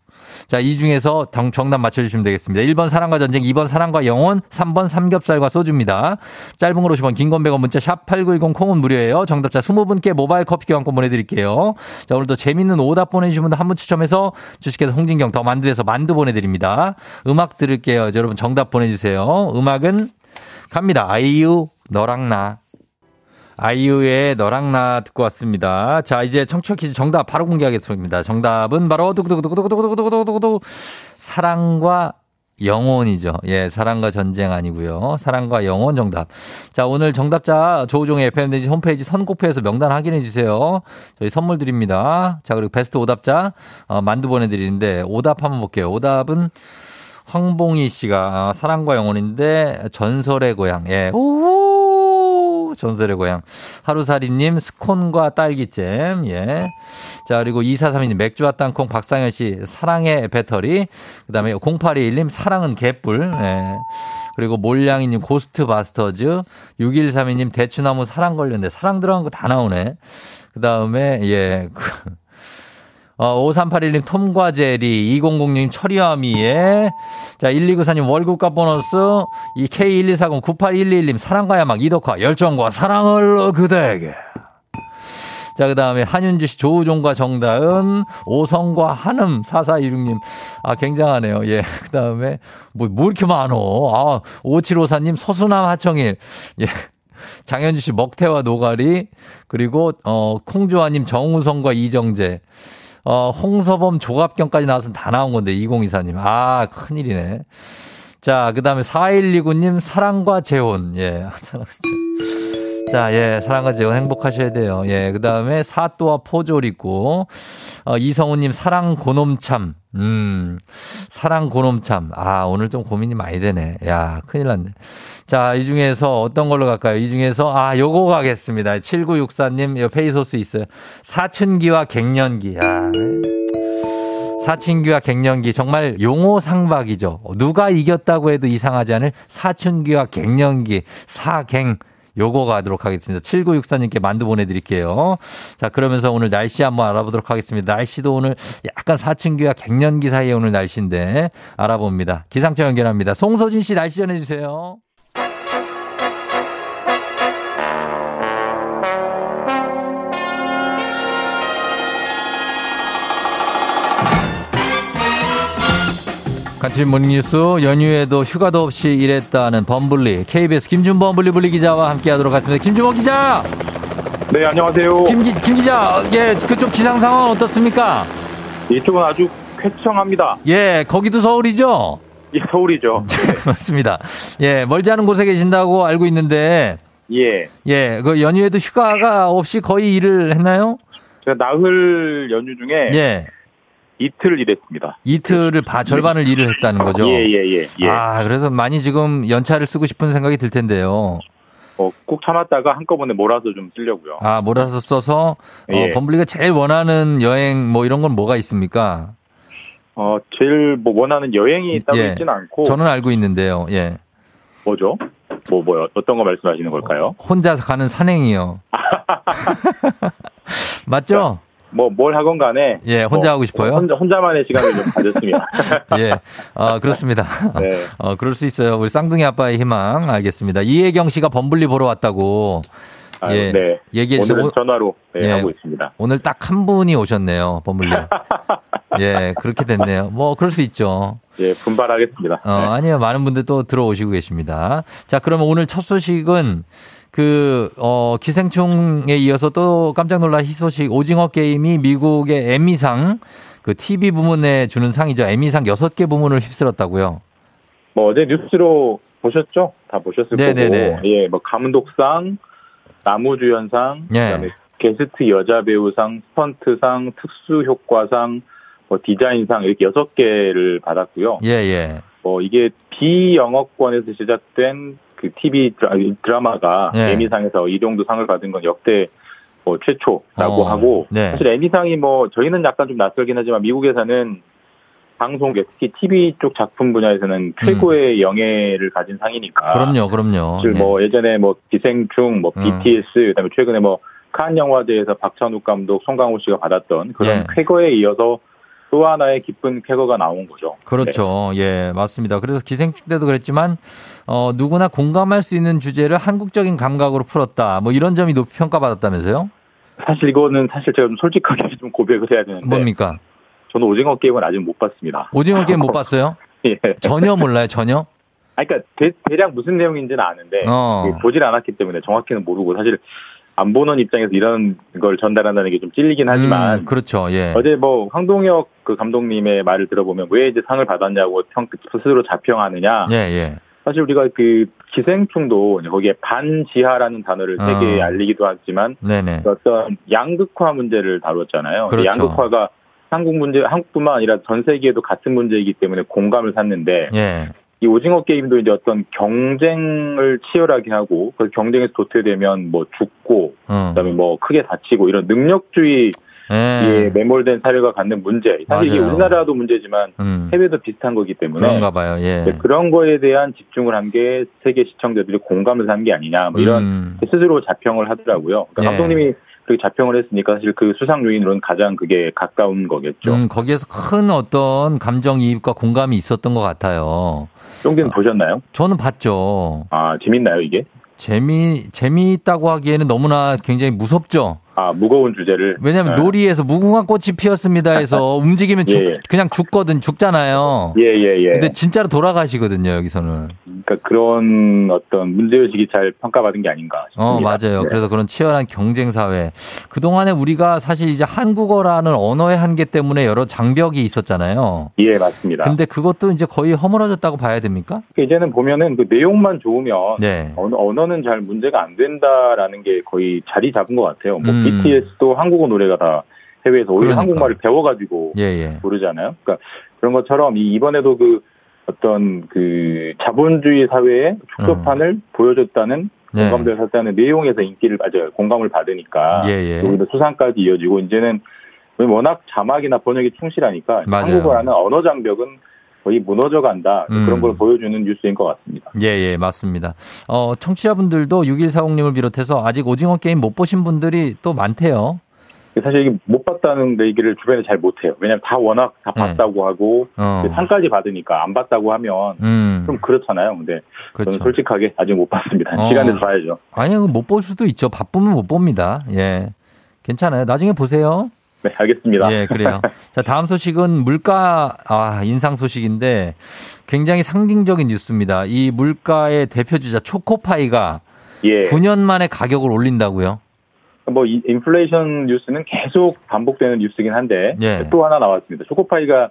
자, 이 중에서 정- 정답 맞춰주시면 되겠습니다. 1번 사랑과 전쟁, 2번 사랑과 영혼, 3번 삼겹살과 소주입니다. 짧은 걸 50원, 긴건 100원, 문자 샵 8910 콩은 무료예요. 정답자 20분께 모바일 커피 교환권 보내드릴게요. 자, 오늘도 재밌는 오답 보내주신 분들 한 분 추첨해서 주식회사 홍진경 더 만두에서 만두 보내드립니다. 음악 들을게요. 여러분 정답 보내주세요. 음악은 갑니다. 아이유, 너랑 나. 아이유의 너랑 나 듣고 왔습니다. 자, 이제 청취 퀴즈 정답 바로 공개하겠습니다. 정답은 바로 두구두구두구두구두구두구두구 사랑과 영혼이죠. 예, 사랑과 전쟁 아니고요. 사랑과 영혼 정답. 자, 오늘 정답자 조우종의 FM대지 홈페이지 선곡표에서 명단 확인해 주세요. 저희 선물 드립니다. 자, 그리고 베스트 오답자 어, 만두 보내드리는데 오답 한번 볼게요. 오답은 황봉희 씨가 아, 사랑과 영혼인데 전설의 고향. 예, 오우! 전설의 고향. 하루살이님 스콘과 딸기잼. 예. 자, 그리고 2432님 맥주와 땅콩 박상현 씨 사랑의 배터리. 그 다음에 0821님 사랑은 개뿔. 예. 그리고 몰량이님 고스트 바스터즈. 6132님 대추나무 사랑 걸렸는데 사랑 들어간 거 다 나오네. 그 다음에, 예. 어, 5381님 톰과 제리, 2006님 철이와미에, 자, 1294님 월급값 보너스, 이 K1240 9811님 사랑과 야막 이덕화, 열정과 사랑을 그대에게. 자, 그 다음에 한윤주 씨, 조우종과 정다은, 오성과 한음, 4416님. 아, 굉장하네요. 예. 그 다음에, 뭐, 뭐 이렇게 많어. 아, 5754님, 서수남 하청일. 예. 장현주 씨, 먹태와 노가리. 그리고, 어, 콩조아님, 정우성과 이정재. 어, 홍서범 조갑경까지 나왔으면 다 나온 건데, 2024님. 아, 큰일이네. 자, 그 다음에 4129님, 사랑과 재혼. 예. 자, 예, 재혼 행복하셔야 돼요. 예, 그 다음에 사또와 포졸 있고, 어, 이성우님, 사랑 고놈참. 음, 사랑 고놈참. 아, 오늘 좀 고민이 많이 되네. 야, 큰일 났네. 자, 이 중에서 어떤 걸로 갈까요? 이 중에서, 아, 요거 가겠습니다. 7964님, 요 페이소스 있어요. 사춘기와 갱년기. 아. 사춘기와 갱년기 정말 용어 상박이죠. 누가 이겼다고 해도 이상하지 않을 사춘기와 갱년기 사갱 요거 가도록 하겠습니다. 7964님께 만두 보내드릴게요. 자, 그러면서 오늘 날씨 한번 알아보도록 하겠습니다. 날씨도 오늘 약간 사춘기와 갱년기 사이에 오늘 날씨인데 알아봅니다. 기상청 연결합니다. 송소진 씨 날씨 전해주세요. 같이 모닝뉴스 연휴에도 휴가도 없이 일했다는 범블리 KBS 김준범 블리블리 기자와 함께하도록 하겠습니다. 김준범 기자. 네, 안녕하세요. 김, 기, 김 기자, 예, 그쪽 기상 상황 어떻습니까? 이쪽은 아주 쾌청합니다. 예, 거기도 서울이죠? 예, 서울이죠. 맞습니다. 예, 멀지 않은 곳에 계신다고 알고 있는데, 예. 예, 그 연휴에도 휴가가 없이 거의 일을 했나요? 제가 나흘 연휴 중에 예, 이틀 일했습니다. 이틀을 바, 절반을 일을 했다는 거죠? 예, 예, 예, 예. 아, 그래서 많이 지금 연차를 쓰고 싶은 생각이 들 텐데요. 어, 꼭 참았다가 한꺼번에 몰아서 좀 쓰려고요. 아, 몰아서 써서, 어, 예. 범블리가 제일 원하는 여행 뭐 이런 건 뭐가 있습니까? 어, 제일 뭐 원하는 여행이 따로 예. 있지는 않고 저는 알고 있는데요. 예. 뭐죠? 뭐, 뭐, 어떤 거 말씀하시는 걸까요? 혼자 가는 산행이요. 맞죠? 뭐, 뭘 하건 간에. 예, 혼자 뭐, 하고 싶어요? 혼자, 혼자만의 시간을 좀 가졌으면. 예. 어, 그렇습니다. 네. 어, 그럴 수 있어요. 우리 쌍둥이 아빠의 희망. 알겠습니다. 이혜경 씨가 범블리 보러 왔다고. 아유, 예. 네. 얘기해 오늘은 주시고. 전화로 네, 예. 하고 있습니다. 오늘 딱 한 분이 오셨네요. 범블리. 예, 그렇게 됐네요. 뭐, 그럴 수 있죠. 예, 분발하겠습니다. 어, 네. 아니요. 많은 분들 또 들어오시고 계십니다. 자, 그러면 오늘 첫 소식은 그, 어, 기생충에 이어서 또 깜짝 놀랄 희소식 오징어 게임이 미국의 에미상 그 TV 부문에 주는 상이죠. 에미상 여섯 개 부문을 휩쓸었다고요. 뭐 어제 뉴스로 보셨죠? 다 보셨을 네네네. 거고. 예, 뭐 감독상, 나무주연상, 예. 그다음에 게스트 여자 배우상, 스턴트상, 특수 효과상, 뭐 디자인상 이렇게 여섯 개를 받았고요. 예, 예. 뭐 이게 비영어권에서 시작된 그 TV 드라, 마가 예. 에미상에서 이 정도 상을 받은 건 역대 뭐 최초라고 어, 하고 네. 사실 에미상이 뭐 저희는 약간 좀 낯설긴 하지만 미국에서는 방송계 특히 TV 쪽 작품 분야에서는 최고의 영예를 가진 상이니까. 음. 그럼요, 그럼요. 사실 예. 뭐 예전에 뭐 기생충, 뭐 음. BTS, 그다음에 최근에 뭐칸 영화제에서 박찬욱 감독, 송강호 씨가 받았던 그런 예. 쾌거에 이어서 또 하나의 기쁜 쾌거가 나온 거죠. 그렇죠. 예, 맞습니다. 그래서 기생충 때도 그랬지만, 어, 누구나 공감할 수 있는 주제를 한국적인 감각으로 풀었다. 뭐 이런 점이 높이 평가받았다면서요? 네. 사실 이거는 사실 제가 좀 솔직하게 좀 고백을 해야 되는데 뭡니까? 저는 오징어 게임은 아직 못 봤습니다. 오징어 게임 못 봤어요? 예. 전혀 몰라요, 전혀? 아, 그러니까 대, 략 무슨 내용인지는 아는데 어. 보질 않았기 때문에 정확히는 모르고 사실 안 보는 입장에서 이런 걸 전달한다는 게 좀 찔리긴 하지만 음, 그렇죠. 예. 어제 뭐 황동혁 그 감독님의 말을 들어보면 왜 이제 상을 받았냐고 평 스스로 자평하느냐. 예, 예. 사실 우리가 그 기생충도 거기에 반지하라는 단어를 어. 세계에 알리기도 하지만 네네. 어떤 양극화 문제를 다뤘잖아요. 그렇죠. 양극화가 한국 문제, 한국뿐만 아니라 전 세계에도 같은 문제이기 때문에 공감을 샀는데 예. 이 오징어 게임도 이제 어떤 경쟁을 치열하게 하고 그 경쟁에서 도태되면 뭐 죽고 어. 그다음에 뭐 크게 다치고 이런 능력주의 에 예. 매몰된 사회가 갖는 문제. 사실 이게. 우리나라도 문제지만 음. 해외도 비슷한 거기 때문에 그런가 봐요. 예. 네, 그런 거에 대한 집중을 한 게 세계 시청자들이 공감을 한 게 아니냐 뭐 이런 음. 스스로 자평을 하더라고요. 그러니까 예. 감독님이 그렇게 자평을 했으니까 사실 그 수상 요인으로는 가장 그게 가까운 거겠죠. 음, 거기에서 큰 어떤 감정이입과 공감이 있었던 것 같아요. 쫑디는 보셨나요? 저는 봤죠. 아 재밌나요 이게? 재미, 재미있다고 하기에는 너무나 굉장히 무섭죠? 아 무거운 주제를. 왜냐면 네. 놀이에서 무궁화 꽃이 피었습니다 해서 움직이면 죽, 예. 그냥 죽거든, 죽잖아요. 예예 예. 근데 진짜로 돌아가시거든요, 여기서는. 그러니까 그런 어떤 문제 의식이 잘 평가받은 게 아닌가 싶습니다. 어, 맞아요. 네. 그래서 그런 치열한 경쟁 사회. 그 동안에 우리가 사실 이제 한국어라는 언어의 한계 때문에 여러 장벽이 있었잖아요. 예 맞습니다. 근데 그것도 이제 거의 허물어졌다고 봐야 됩니까? 이제는 보면은 그 내용만 좋으면 네. 언어, 언어는 잘 문제가 안 된다라는 게 거의 자리 잡은 것 같아요. 뭐 음. BTS도 한국어 노래가 다 해외에서 오히려 그러니까. 한국말을 배워가지고 예, 예. 부르잖아요. 그러니까 그런 것처럼 이 이번에도 그 어떤 그 자본주의 사회의 축소판을 보여줬다는 음. 네. 공감대를 샀다는 내용에서 인기를 맞아요. 공감을 받으니까 예, 예. 여기도 수상까지 이어지고 이제는 워낙 자막이나 번역이 충실하니까 맞아요. 한국어라는 언어 장벽은 거의 무너져 간다 음. 그런 걸 보여주는 뉴스인 것 같습니다. 예, 예, 맞습니다. 어, 청취자분들도 6140님을 비롯해서 아직 오징어 게임 못 보신 분들이 또 많대요. 사실 이게 못 봤다는 얘기를 주변에 잘 못해요. 왜냐하면 다 워낙 다 네. 봤다고 하고 어. 상까지 받으니까 안 봤다고 하면 음. 좀 그렇잖아요. 근데 그렇죠. 저는 솔직하게 아직 못 봤습니다. 어. 시간에서 봐야죠. 아니요, 못 볼 수도 있죠. 바쁘면 못 봅니다. 예. 괜찮아요. 나중에 보세요. 네, 알겠습니다. 예, 그래요. 자, 다음 소식은 물가, 아, 인상 소식인데 굉장히 상징적인 뉴스입니다. 이 물가의 대표 주자 초코파이가 예. 9년 만에 가격을 올린다고요? 뭐 이- 인플레이션 뉴스는 계속 반복되는 뉴스긴 한데 예. 또 하나 나왔습니다. 초코파이가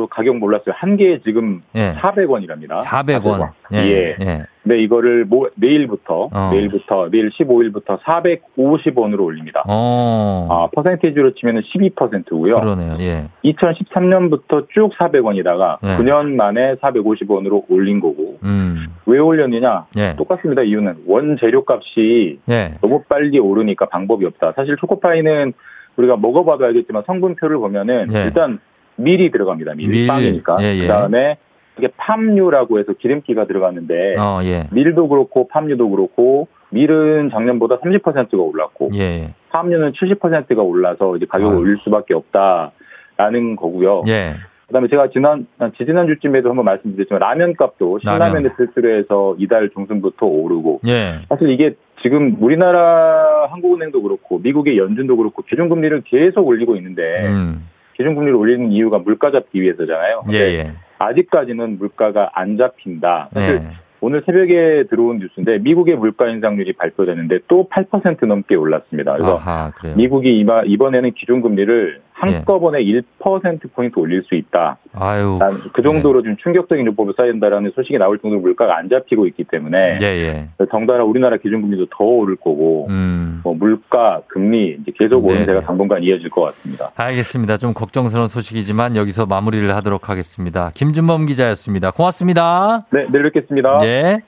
또 가격 몰랐어요. 한 개에 지금 예. 400원이랍니다. 400원. 예. 예. 예. 근데 이거를 모- 내일부터 어. 내일부터 내일 15일부터 450원으로 올립니다. 어. 아, 퍼센테이지로 치면은 12%고요. 그러네요. 예. 2013년부터 쭉 400원이다가 네. 9년 만에 450원으로 올린 거고 음. 왜 올렸느냐? 예. 똑같습니다. 이유는 원재료 값이 예. 너무 빨리 오르니까 방법이 없다. 사실 초코파이는 우리가 먹어봐도 알겠지만 성분표를 보면은 예. 일단 밀이 들어갑니다. 밀, 밀. 빵이니까. 예, 예. 그다음에 이게 팜유라고 해서 기름기가 들어갔는데 어, 예. 밀도 그렇고 팜유도 그렇고 밀은 작년보다 30%가 올랐고 예. 팜유는 70%가 올라서 이제 가격을 아유. 올릴 수밖에 없다라는 거고요. 예. 그다음에 제가 지난 지지난 주쯤에도 한번 말씀드렸지만 라면 값도 신라면을 필수로 해서 이달 중순부터 오르고 예. 사실 이게 지금 우리나라 한국은행도 그렇고 미국의 연준도 그렇고 기준금리를 계속 올리고 있는데 음. 기준금리를 올리는 이유가 물가 잡기 위해서잖아요. 예, 예. 아직까지는 물가가 안 잡힌다. 사실 예. 오늘 새벽에 들어온 뉴스인데 미국의 물가 인상률이 발표됐는데 또 8% 넘게 올랐습니다. 그래서 아하. 미국이 이번에는 기준금리를 한꺼번에 1%포인트 올릴 수 있다. 아유. 난그 정도로 좀 충격적인 요법을 쌓인다라는 소식이 나올 정도로 물가가 안 잡히고 있기 때문에 예, 예. 덩달아 우리나라 기준금리도 더 오를 거고 음. 뭐 물가, 금리 이제 계속 네, 오름세가 네. 당분간 이어질 것 같습니다. 알겠습니다. 좀 걱정스러운 소식이지만 여기서 마무리를 하도록 하겠습니다. 김준범 기자였습니다. 고맙습니다. 네, 내일 뵙겠습니다. 예.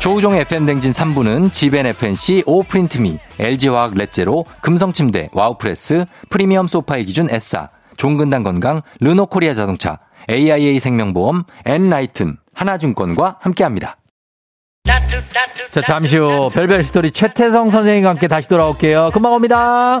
조우종의 FM대행진 3부는 지벤 FNC, 오프린트미, LG화학 렛제로, 금성침대, 와우프레스, 프리미엄 소파의 기준 S사, 종근당 건강, 르노코리아 자동차, AIA 생명보험, 엔라이튼, 하나증권과 함께합니다. 자, 잠시 후 별별 스토리 최태성 선생님과 함께 다시 돌아올게요. 금방 옵니다.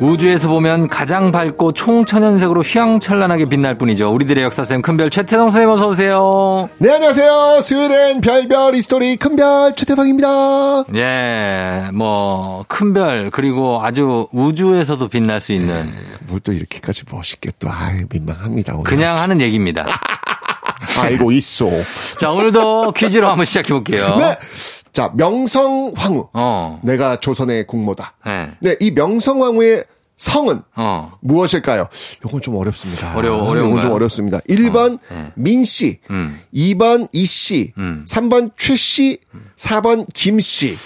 우주에서 보면 가장 밝고 총천연색으로 휘황찬란하게 빛날 뿐이죠. 우리들의 역사쌤 큰별 최태성 선생님 어서 오세요. 네, 안녕하세요. 수요일엔 별별 히스토리 큰별 최태성입니다. 예, 뭐 큰별 그리고 아주 우주에서도 빛날 수 있는 뭘 또 이렇게까지 멋있게 또, 아 민망합니다. 오늘. 그냥 하는 얘기입니다. 알고 있어. 자, 오늘도 퀴즈로 한번 시작해 볼게요. 네. 자, 명성황후. 어. 내가 조선의 국모다. 네. 네, 이 명성황후의 성은 어. 무엇일까요? 요건 좀 어렵습니다. 어려워, 아, 어려운가요? 요건 좀 어렵습니다. 1번 네. 민씨, 음. 2번 이씨, 음. 3번 최씨, 4번 김씨.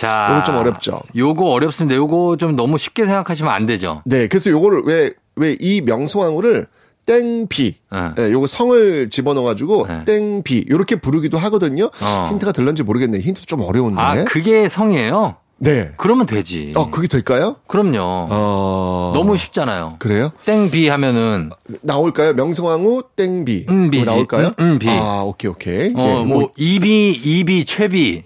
자. 요거 좀 어렵죠. 요거 어렵습니다. 요거 좀 너무 쉽게 생각하시면 안 되죠. 네, 그래서 요거를 왜, 왜 이 명성황후를 땡비, 네. 네, 요거 성을 집어넣어가지고 네. 땡비, 요렇게 부르기도 하거든요. 어. 힌트가 될런지 모르겠네요. 힌트도 좀 어려운데. 아, 그게 성이에요? 네. 그러면 되지. 어, 그게 될까요? 그럼요. 어. 너무 쉽잖아요. 그래요? 땡비 하면은 나올까요? 명성황후 땡비. 음. 뭐 나올까요? 음, 음, 비. 아, 오케이, 오케이. 어, 네, 뭐 이비, 이비, 최비.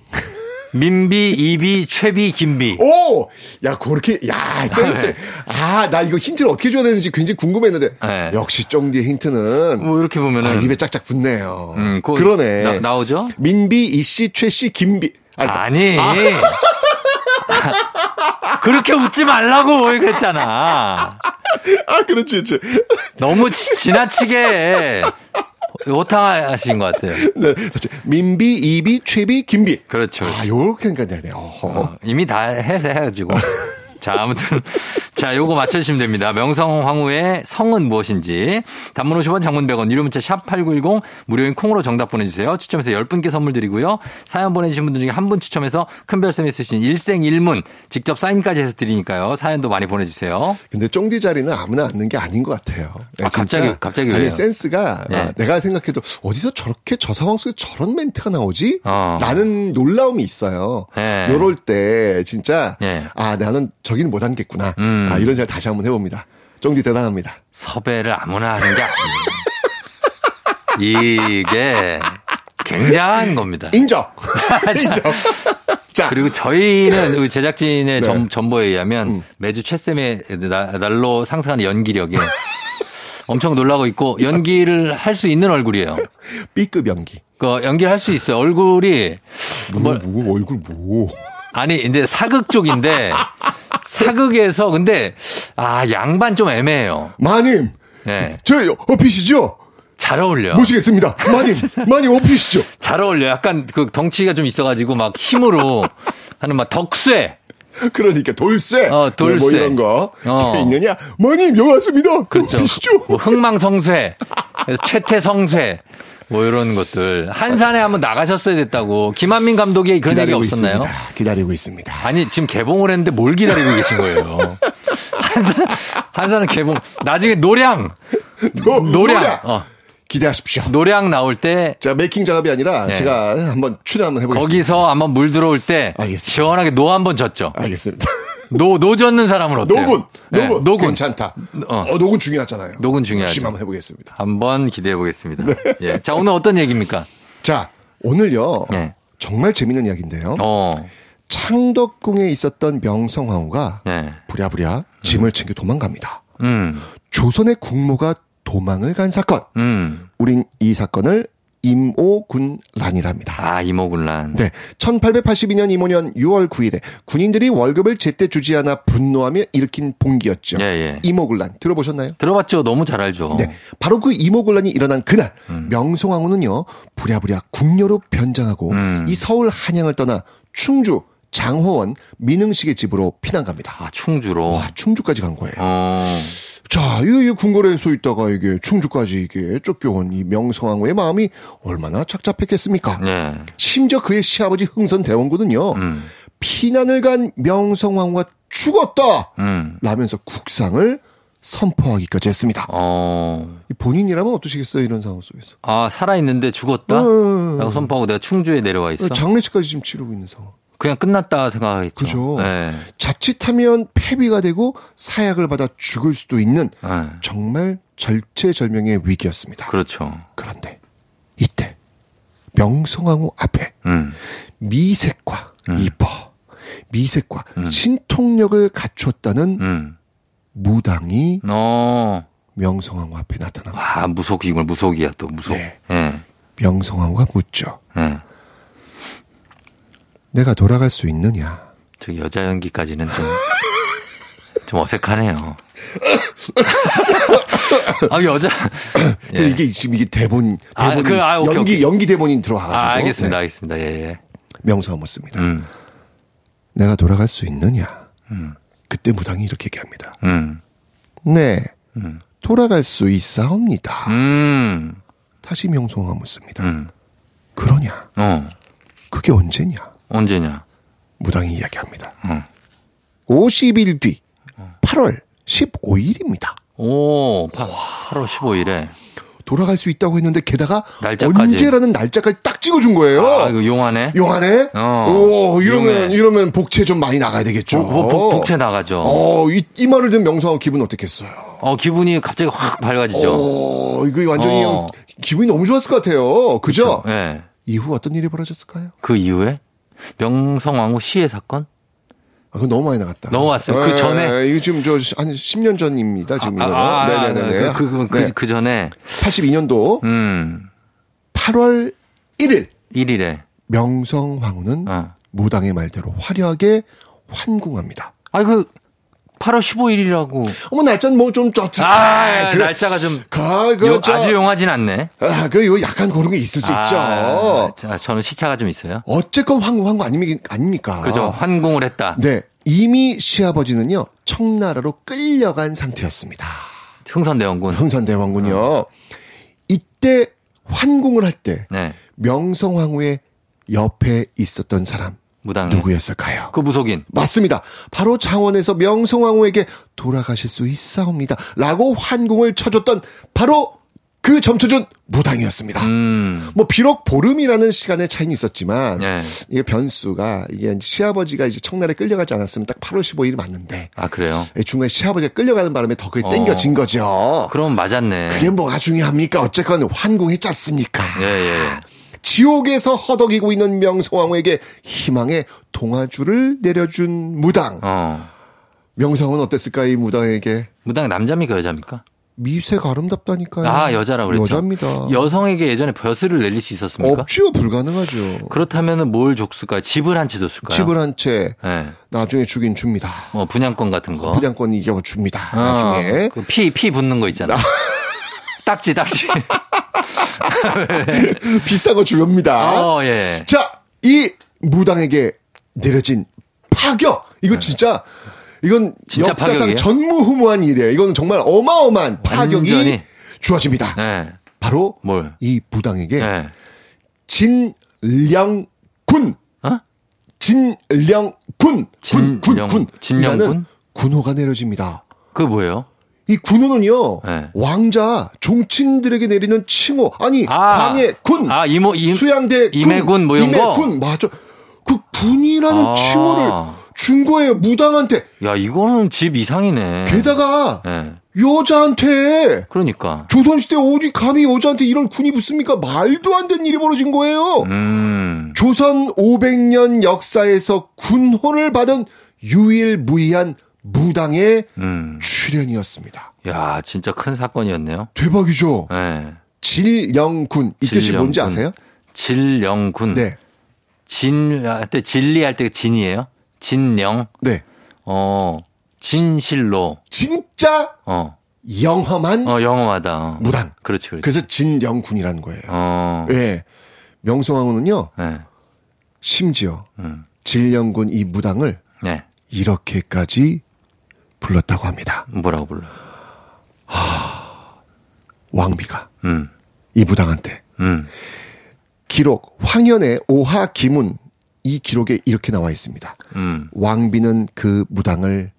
민비, 이비, 최비, 김비. 오! 야, 그렇게, 야, 센스. 아, 나 이거 힌트를 어떻게 줘야 되는지 굉장히 궁금했는데. 네. 역시 쫑디의 힌트는. 뭐 이렇게 보면은 아, 입에 짝짝 붙네요. 음, 그거 그러네. 나, 나오죠? 민비, 이씨, 최씨, 김비. 아니, 아니. 그렇게 웃지 말라고 그랬잖아. 아, 그렇지, 그렇지. 너무 지, 지나치게 오탕하신 것 같아요. 네, 그렇지. 민비, 이비, 최비, 김비. 그렇죠. 아, 요렇게 되네. 어허. 어, 이미 다 해, 해가지고. 자, 아무튼. 자, 요거 맞춰주시면 됩니다. 명성 황후의 성은 무엇인지. 단문 50원, 장문 100원, 유료 문자 샵 8910, 무료인 콩으로 정답 보내주세요. 추첨해서 10분께 선물 드리고요. 사연 보내주신 분들 중에 한 분 추첨해서 큰 별쌤이 쓰신 일생일문 직접 사인까지 해서 드리니까요. 사연도 많이 보내주세요. 근데 쫑디 자리는 아무나 앉는 게 아닌 것 같아요. 네, 아, 갑자기, 진짜. 갑자기 아니, 왜요? 센스가 네. 아, 내가 생각해도 어디서 저렇게 저 상황 속에 저런 멘트가 나오지? 어. 라는 놀라움이 있어요. 네. 요럴 때 진짜 네. 아 나는 저기는 못 앉겠구나. 음. 아, 이런 생각 다시 한번 해봅니다. 쫑디 대단합니다. 섭외를 아무나 하는 게 아니에요. 이게 굉장한 겁니다. 인정. 인정. 자, 그리고 저희는 제작진의 네. 전, 전보에 의하면 음. 매주 최쌤의 나- 날로 상승하는 연기력에 엄청 놀라고 있고 연기를 할 수 있는 얼굴이에요. B급 연기. 그 연기를 할 수 있어요. 얼굴이 뭐, 뭘- 뭐 얼굴 뭐. 아니 근데 사극 쪽인데 사극에서 근데 아 양반 좀 애매해요. 마님, 네. 저 어피시죠? 잘 어울려. 모시겠습니다. 마님, 마님 어피시죠? 잘 어울려. 약간 그 덩치가 좀 있어가지고 막 힘으로 하는 막 덕쇠. 그러니까 돌쇠, 어, 돌쇠. 뭐 이런 거 어. 있느냐? 마님 여기 왔습니다. 그렇죠. 어피시죠? 뭐 흥망성쇠, 최태성쇠, 뭐 이런 것들. 한산에 한번 나가셨어야 됐다고. 김한민 감독이 그런 얘기 없었나요? 있습니다. 기다리고 있습니다. 아니, 지금 개봉을 했는데 뭘 기다리고 계신 거예요? 한산, 한산은 개봉. 나중에 노량! 노- 노량! 노량! 어, 기대하십시오. 노량 나올 때, 자 메이킹 작업이 아니라 네. 제가 한번 출연 한번 해보겠습니다. 거기서 한번 물 들어올 때, 알겠습니다. 시원하게 노 한번 젓죠. 알겠습니다. 노, 노 젓는 사람은 어때요? 노군, 네, 노군, 노군. 괜찮다. 어. 어, 노군 중요하잖아요. 노군 중요하죠. 열심히 한번 해보겠습니다. 한번 기대해 보겠습니다. 네. 예. 자, 오늘 어떤 얘기입니까? 자 오늘요 네. 정말 재밌는 이야기인데요. 어, 창덕궁에 있었던 명성황후가 예. 부랴부랴 짐을 챙겨 도망갑니다. 음, 조선의 국모가 도망을 간 사건. 음. 우린 이 사건을 임오군란이랍니다. 아, 이모군란. 네. 1882년 임오년 6월 9일에 군인들이 월급을 제때 주지 않아 분노하며 일으킨 봉기였죠. 예, 예. 임오군란 들어보셨나요? 들어봤죠? 너무 잘 알죠. 네. 바로 그 임오군란이 일어난 그날 음. 명성황후는요 부랴부랴 궁녀로 변장하고 음. 이 서울 한양을 떠나 충주 장호원 민흥식의 집으로 피난 갑니다. 아, 충주로. 와 충주까지 간 거예요. 어, 자, 이, 이 궁궐에 서 있다가 이게 충주까지 이게 쫓겨온 이 명성황후의 마음이 얼마나 착잡했겠습니까? 네. 심지어 그의 시아버지 흥선 대원군은요 음, 피난을 간 명성황후가 죽었다 음. 라면서 국상을 선포하기까지 했습니다. 어. 본인이라면 어떠시겠어요? 이런 상황 속에서. 아, 살아 있는데 죽었다? 어. 라고 선포하고 내가 충주에 내려와 있어? 장례식까지 지금 치르고 있는 상황. 그냥 끝났다 생각하겠죠. 그죠. 네. 자칫하면 폐비가 되고 사약을 받아 죽을 수도 있는 네. 정말 절체절명의 위기였습니다. 그렇죠. 그런데 이때 명성황후 앞에 음. 미색과 이뻐 미색과 음. 신통력을 갖췄다는 음. 무당이 어. 명성황후 앞에 나타납니다. 와, 무속이군, 무속이야, 또, 무속. 네. 예. 명성황후가 묻죠. 예. 내가 돌아갈 수 있느냐? 저 여자 연기까지는 좀, 좀 어색하네요. 아, 여자. 그 이게 지금 이게 대본 아, 대본이 그, 아, 오케이, 연기 오케이. 연기 대본이 들어와가지고 아, 알겠습니다, 네. 알겠습니다. 예, 예. 명성황후 묻습니다. 음, 내가 돌아갈 수 있느냐? 음, 그때 무당이 이렇게 얘기합니다. 음, 네, 음. 돌아갈 수 있사옵니다. 음, 다시 명성황후 묻습니다. 음. 그러냐? 어, 그게 언제냐? 언제냐? 무당이 이야기합니다. 어. 50일 뒤 8월 15일입니다. 오, 8월 15일에. 돌아갈 수 있다고 했는데 게다가 날짜까지. 언제라는 날짜까지 딱 찍어준 거예요. 아, 이거 용하네? 용하네? 어, 오, 이러면, 용해. 이러면 복채 좀 많이 나가야 되겠죠. 복, 복, 복채 나가죠. 어, 이, 이 말을 듣는 명성황 기분 어떻겠어요? 어, 기분이 갑자기 확 밝아지죠. 어, 이거 완전히 어. 기분이 너무 좋았을 것 같아요. 그죠? 예. 이후 어떤 일이 벌어졌을까요? 그 이후에 명성왕후 시해 사건? 아, 그건 너무 많이 나갔다. 넘어갔어요. 그 예, 전에? 이거 지금 저 한 10년 전입니다. 지금 이거는. 아, 아, 네네네. 그, 그, 그, 네. 그 전에, 82년도 음, 8월 1일 1일에, 명성황후는 어. 무당의 말대로 화려하게 환궁합니다. 아, 그, 8월 15일이라고. 어머 날짜는 뭐좀 쩌. 아, 날짜가 좀, 가, 그, 요- 저, 아주 용하진 않네. 아, 그, 이거 약간 그런 게 있을 수 아, 있죠. 자, 저는 시차가 좀 있어요. 어쨌건 환궁한 거 아닙니까? 그죠? 환궁을 했다. 네. 이미 시아버지는요, 청나라로 끌려간 상태였습니다. 흥선대원군. 흥선대왕군요. 이때 환궁을 할 때, 네. 명성황후의 옆에 있었던 사람, 무당. 누구였을까요? 그 무속인. 맞습니다. 바로 창원에서 명성황후에게 돌아가실 수 있사옵니다. 라고 환궁을 쳐줬던 바로 그 점쳐준 무당이었습니다. 음. 뭐 비록 보름이라는 시간의 차이는 있었지만 네. 이게 변수가 이게 시아버지가 이제 청나라에 끌려가지 않았으면 딱 8월 15일이 맞는데 아, 그래요? 중간에 시아버지가 끌려가는 바람에 더 그게 어. 땡겨진 거죠. 그럼 맞았네. 그게 뭐가 중요합니까? 어쨌건 환궁했지 않습니까? 예, 예. 지옥에서 허덕이고 있는 명성황후에게 희망의 동아줄을 내려준 무당. 어. 명성은 어땠을까 이 무당에게 무당 남자입니까, 여자입니까? 미세가 아름답다니까요. 아, 여자라 그랬죠. 여자입니다. 여성에게 예전에 벼슬을 내릴 수 있었습니까? 없죠, 불가능하죠. 그렇다면은 뭘 줬을까요? 집을 한 채 줬을까요? 집을 한채 예. 나중에 주긴 줍니다. 뭐 분양권 같은 거. 분양권 이겨 줍니다. 어, 나중에 그 피, 피 붙는 거 있잖아. 딱지, 딱지. 비슷한 거 주렵니다. 어, 예. 자, 이 무당에게 내려진 파격. 이거 진짜 이건 네. 진짜 역사상 파격이에요? 전무후무한 일이에요. 이건 정말 어마어마한 파격이 완전히. 주어집니다. 예. 바로 뭘? 이 무당에게 예. 진령군. 어? 진령군. 군, 군, 군. 진령군? 군호가 내려집니다. 그게 뭐예요? 이 군호는요, 네. 왕자, 종친들에게 내리는 칭호. 아니, 아. 광해, 군. 아, 이모, 임, 수양대 군, 임해군 뭐 이런 거? 임해군 맞아. 그 군이라는 아. 칭호를 준 거예요 무당한테. 야, 이거는 집 이상이네. 게다가 예. 여자한테 그러니까. 조선시대 어디 감히 여자한테 이런 군이 붙습니까? 말도 안 되는 일이 벌어진 거예요. 음. 조선 500년 역사에서 군호를 받은 유일무이한 무당의 음. 출연이었습니다. 야, 진짜 큰 사건이었네요. 대박이죠. 예. 질령군 이 뜻이 질령군. 뭔지 아세요? 진령군. 네, 진, 할 때 진리 할 때 진이에요? 진령. 네. 어, 진실로. 진짜 어, 영험한 어, 영험하다. 어. 무당. 그렇지, 그렇지. 그래서 진령군이라는 거예요. 어, 예. 명성황후는요, 네. 심지어 음. 진령군 이 무당을 네. 이렇게까지 불렀다고 합니다. 뭐라고 불러? 왕비가 음, 이 무당한테 음. 기록 황현의 오하 기문 이 기록에 이렇게 나와 있습니다. 음. 왕비는 그 무당을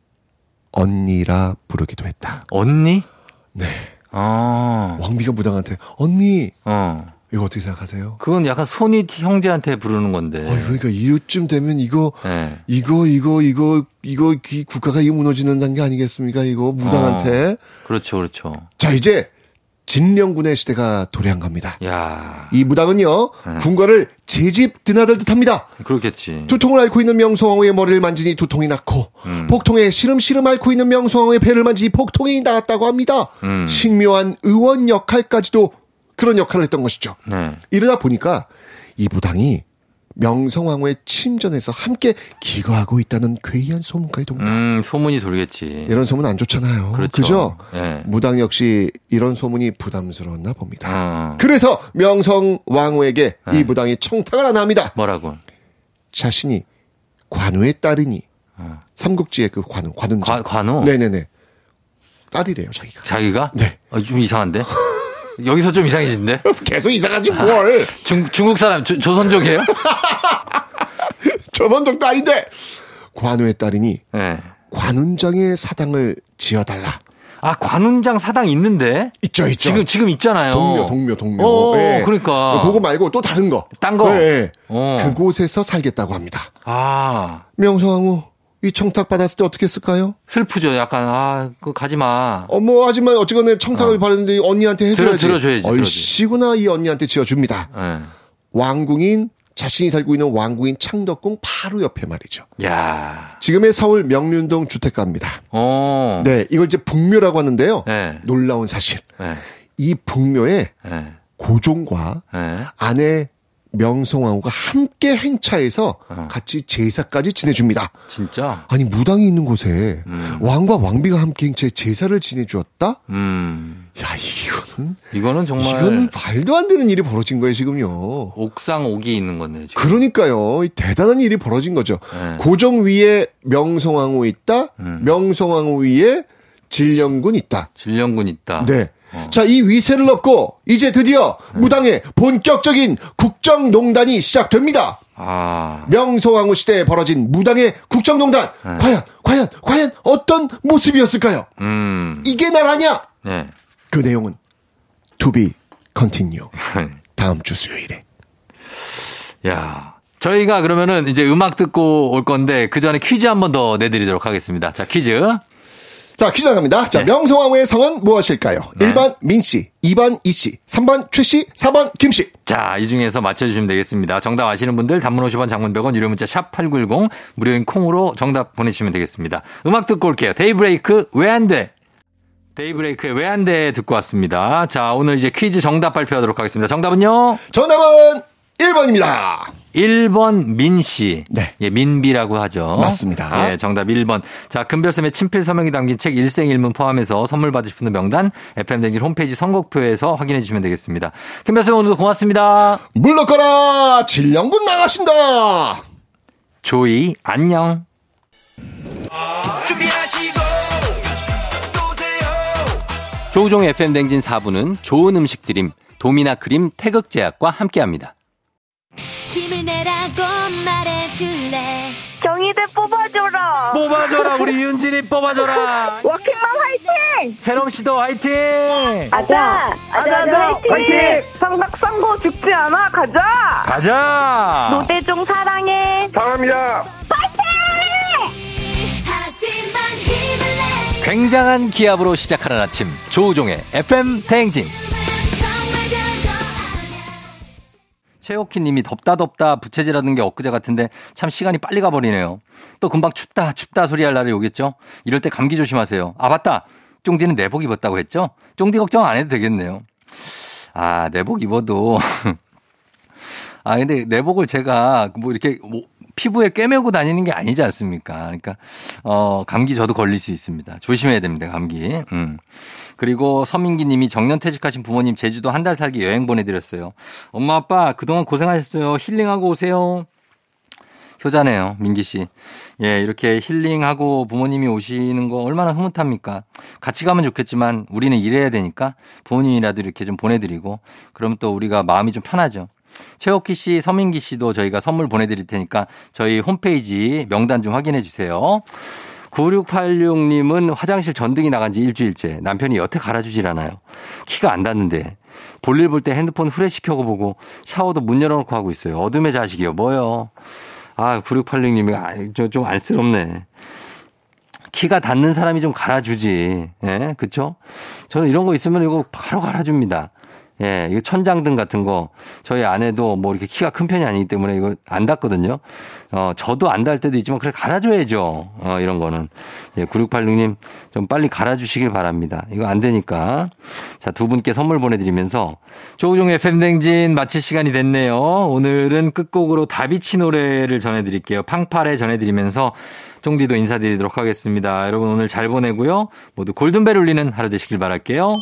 언니라 부르기도 했다. 언니? 네. 어. 왕비가 무당한테 언니 어. 이거 어떻게 생각하세요? 그건 약간 손이 형제한테 부르는 건데. 어, 그러니까 이쯤 되면 이거 네. 이거 이거 이거 이거 이 국가가 이거 무너지는 단계 아니겠습니까? 이거 무당한테. 그렇죠, 그렇죠. 자 이제 진령군의 시대가 도래한 겁니다. 야 이 무당은요 네. 군과를 제집 드나들 듯합니다. 그렇겠지. 두통을 앓고 있는 명성황후의 머리를 만지니 두통이 났고 음. 복통에 시름시름 앓고 있는 명성황후의 배를 만지니 복통이 나았다고 합니다. 음. 신묘한 의원 역할까지도 그런 역할을 했던 것이죠. 네. 이러다 보니까 이 무당이 명성황후의 침전에서 함께 기거하고 있다는 괴이한 소문까지 돕니다. 음, 소문이 돌겠지. 이런 소문 안 좋잖아요. 그렇죠. 그죠? 예. 무당 역시 이런 소문이 부담스러웠나 봅니다. 어. 그래서 명성왕후에게 네. 이 무당이 청탁을 하나 합니다. 뭐라고? 자신이 관우의 딸이니 어. 삼국지의 그 관우, 관운자. 관- 관우? 네네네. 딸이래요, 자기가. 자기가? 네. 어, 좀 이상한데? 여기서 좀 이상해진데? 계속 이상하지 뭘. 중, 중국 사람, 조, 조선족이에요? 저번적도 아닌데. 관우의 딸이니 네. 관운장의 사당을 지어달라. 아, 관운장 사당 있는데? 있죠, 있죠. 지금, 지금 있잖아요. 동묘, 동묘, 동묘. 어, 예. 그러니까. 그거 말고 또 다른 거. 딴 거? 예. 어. 그곳에서 살겠다고 합니다. 아, 명성황후, 이 청탁 받았을 때 어떻게 했을까요? 슬프죠. 약간, 아, 그거 가지 마. 어, 뭐, 하지만 어쨌거나 청탁을 받았는데 언니한테 들어- 해줘야지. 들어줘야지, 들어줘야지. 얼씨구나 이 언니한테 지어줍니다. 예. 왕궁인, 자신이 살고 있는 왕궁인 창덕궁 바로 옆에 말이죠. 야 지금의 서울 명륜동 주택가입니다. 어. 네, 이걸 이제 북묘라고 하는데요. 네. 놀라운 사실. 네. 이 북묘에 네. 고종과 네. 아내 명성황후가 함께 행차해서 어. 같이 제사까지 지내줍니다. 진짜? 아니 무당이 있는 곳에 음. 왕과 왕비가 함께 행차해 제사를 지내주었다? 음. 야 이거는 이거는 정말 이거는 말도 안 되는 일이 벌어진 거예요 지금요. 옥상 옥이 있는 건데, 지금. 그러니까요. 이 대단한 일이 벌어진 거죠. 네. 고종 위에 명성황후 있다. 음. 명성황후 위에 진령군 있다. 진령군 있다. 네. 어. 자, 이 위세를 넘고 이제 드디어 무당의 본격적인 국정농단이 시작됩니다. 아. 명성황후 시대에 벌어진 무당의 국정농단. 네. 과연, 과연, 과연 어떤 모습이었을까요? 음. 이게 나라냐? 네. 그 내용은 to be continue. 다음 주 수요일에. 야. 저희가 그러면은 이제 음악 듣고 올 건데 그 전에 퀴즈 한번 더 내드리도록 하겠습니다. 자, 퀴즈. 자, 퀴즈 나갑니다. 자, 네. 명성황후의 성은 무엇일까요? 네. 1번 민씨, 2번 이씨, 3번 최씨, 4번 김씨. 자, 이 중에서 맞춰주시면 되겠습니다. 정답 아시는 분들 단문 50원 장문 100원 유료 문자 샵 8910 무료인 콩으로 정답 보내주시면 되겠습니다. 음악 듣고 올게요. 데이브레이크 왜 안 돼? 데이브레이크의 왜 안 돼? 듣고 왔습니다. 자, 오늘 이제 퀴즈 정답 발표하도록 하겠습니다. 정답은요? 정답은 1번입니다. 1번 민씨. 네. 예, 민비라고 하죠. 맞습니다. 예, 정답 1번. 자, 금별쌤의 친필 서명이 담긴 책 일생일문 포함해서 선물 받으실 분들 명단 FM댕진 홈페이지 선곡표에서 확인해 주시면 되겠습니다. 금별쌤 오늘도 고맙습니다. 물러거라! 진령군 나가신다! 조이, 안녕. 조우종의 FM댕진 4부는 좋은 음식 드림, 도미나 크림 태극제약과 함께합니다. 힘을 내라고 말해줄래 경희대 뽑아줘라. 뽑아줘라, 우리 윤진이 뽑아줘라. 워킹맘 화이팅! 새롬 씨도 화이팅! 아자, 아자, 아자, 화이팅! 상박상고 죽지 않아, 가자! 가자! 노대종 사랑해. 사랑합니다. 하지만 힘을 내 굉장한 기압으로 시작하는 아침, 조우종의 FM 대행진. 최옥희 님이 덥다 덥다 부채질하는 게 엊그제 같은데 참 시간이 빨리 가버리네요. 또 금방 춥다 춥다 소리 할 날이 오겠죠? 이럴 때 감기 조심하세요. 아 맞다. 쫑디는 내복 입었다고 했죠? 쫑디 걱정 안 해도 되겠네요. 아 내복 입어도 아 근데 내복을 제가 뭐 이렇게 뭐 피부에 꿰매고 다니는 게 아니지 않습니까? 그러니까 어 감기 저도 걸릴 수 있습니다. 조심해야 됩니다. 감기. 음. 그리고 서민기 님이 정년 퇴직하신 부모님 제주도 한 달 살기 여행 보내드렸어요. 엄마, 아빠 그동안 고생하셨어요. 힐링하고 오세요. 효자네요, 민기 씨. 예, 이렇게 힐링하고 부모님이 오시는 거 얼마나 흐뭇합니까? 같이 가면 좋겠지만 우리는 일해야 되니까 부모님이라도 이렇게 좀 보내드리고 그럼 또 우리가 마음이 좀 편하죠. 최옥희 씨, 서민기 씨도 저희가 선물 보내드릴 테니까 저희 홈페이지 명단 좀 확인해 주세요. 9686님은 화장실 전등이 나간 지 일주일째. 남편이 여태 갈아주질 않아요. 키가 안 닿는데. 볼일 볼 때 핸드폰 후레시켜고 보고 샤워도 문 열어놓고 하고 있어요. 어둠의 자식이요. 뭐요? 아, 9686님이 아, 좀 안쓰럽네. 키가 닿는 사람이 좀 갈아주지. 예, 그쵸? 저는 이런 거 있으면 이거 바로 갈아줍니다. 예, 이거 천장등 같은 거 저희 아내도 뭐 이렇게 키가 큰 편이 아니기 때문에 이거 안 닿거든요. 어, 저도 안 닿을 때도 있지만 그래 갈아줘야죠. 어, 이런 거는. 예, 9686님 좀 빨리 갈아주시길 바랍니다. 이거 안 되니까. 자, 두 분께 선물 보내드리면서 조우종의 팬댕진 마칠 시간이 됐네요. 오늘은 끝곡으로 다비치 노래를 전해드릴게요. 팡파레 전해드리면서 쫑디도 인사드리도록 하겠습니다. 여러분 오늘 잘 보내고요. 모두 골든벨 울리는 하루 되시길 바랄게요.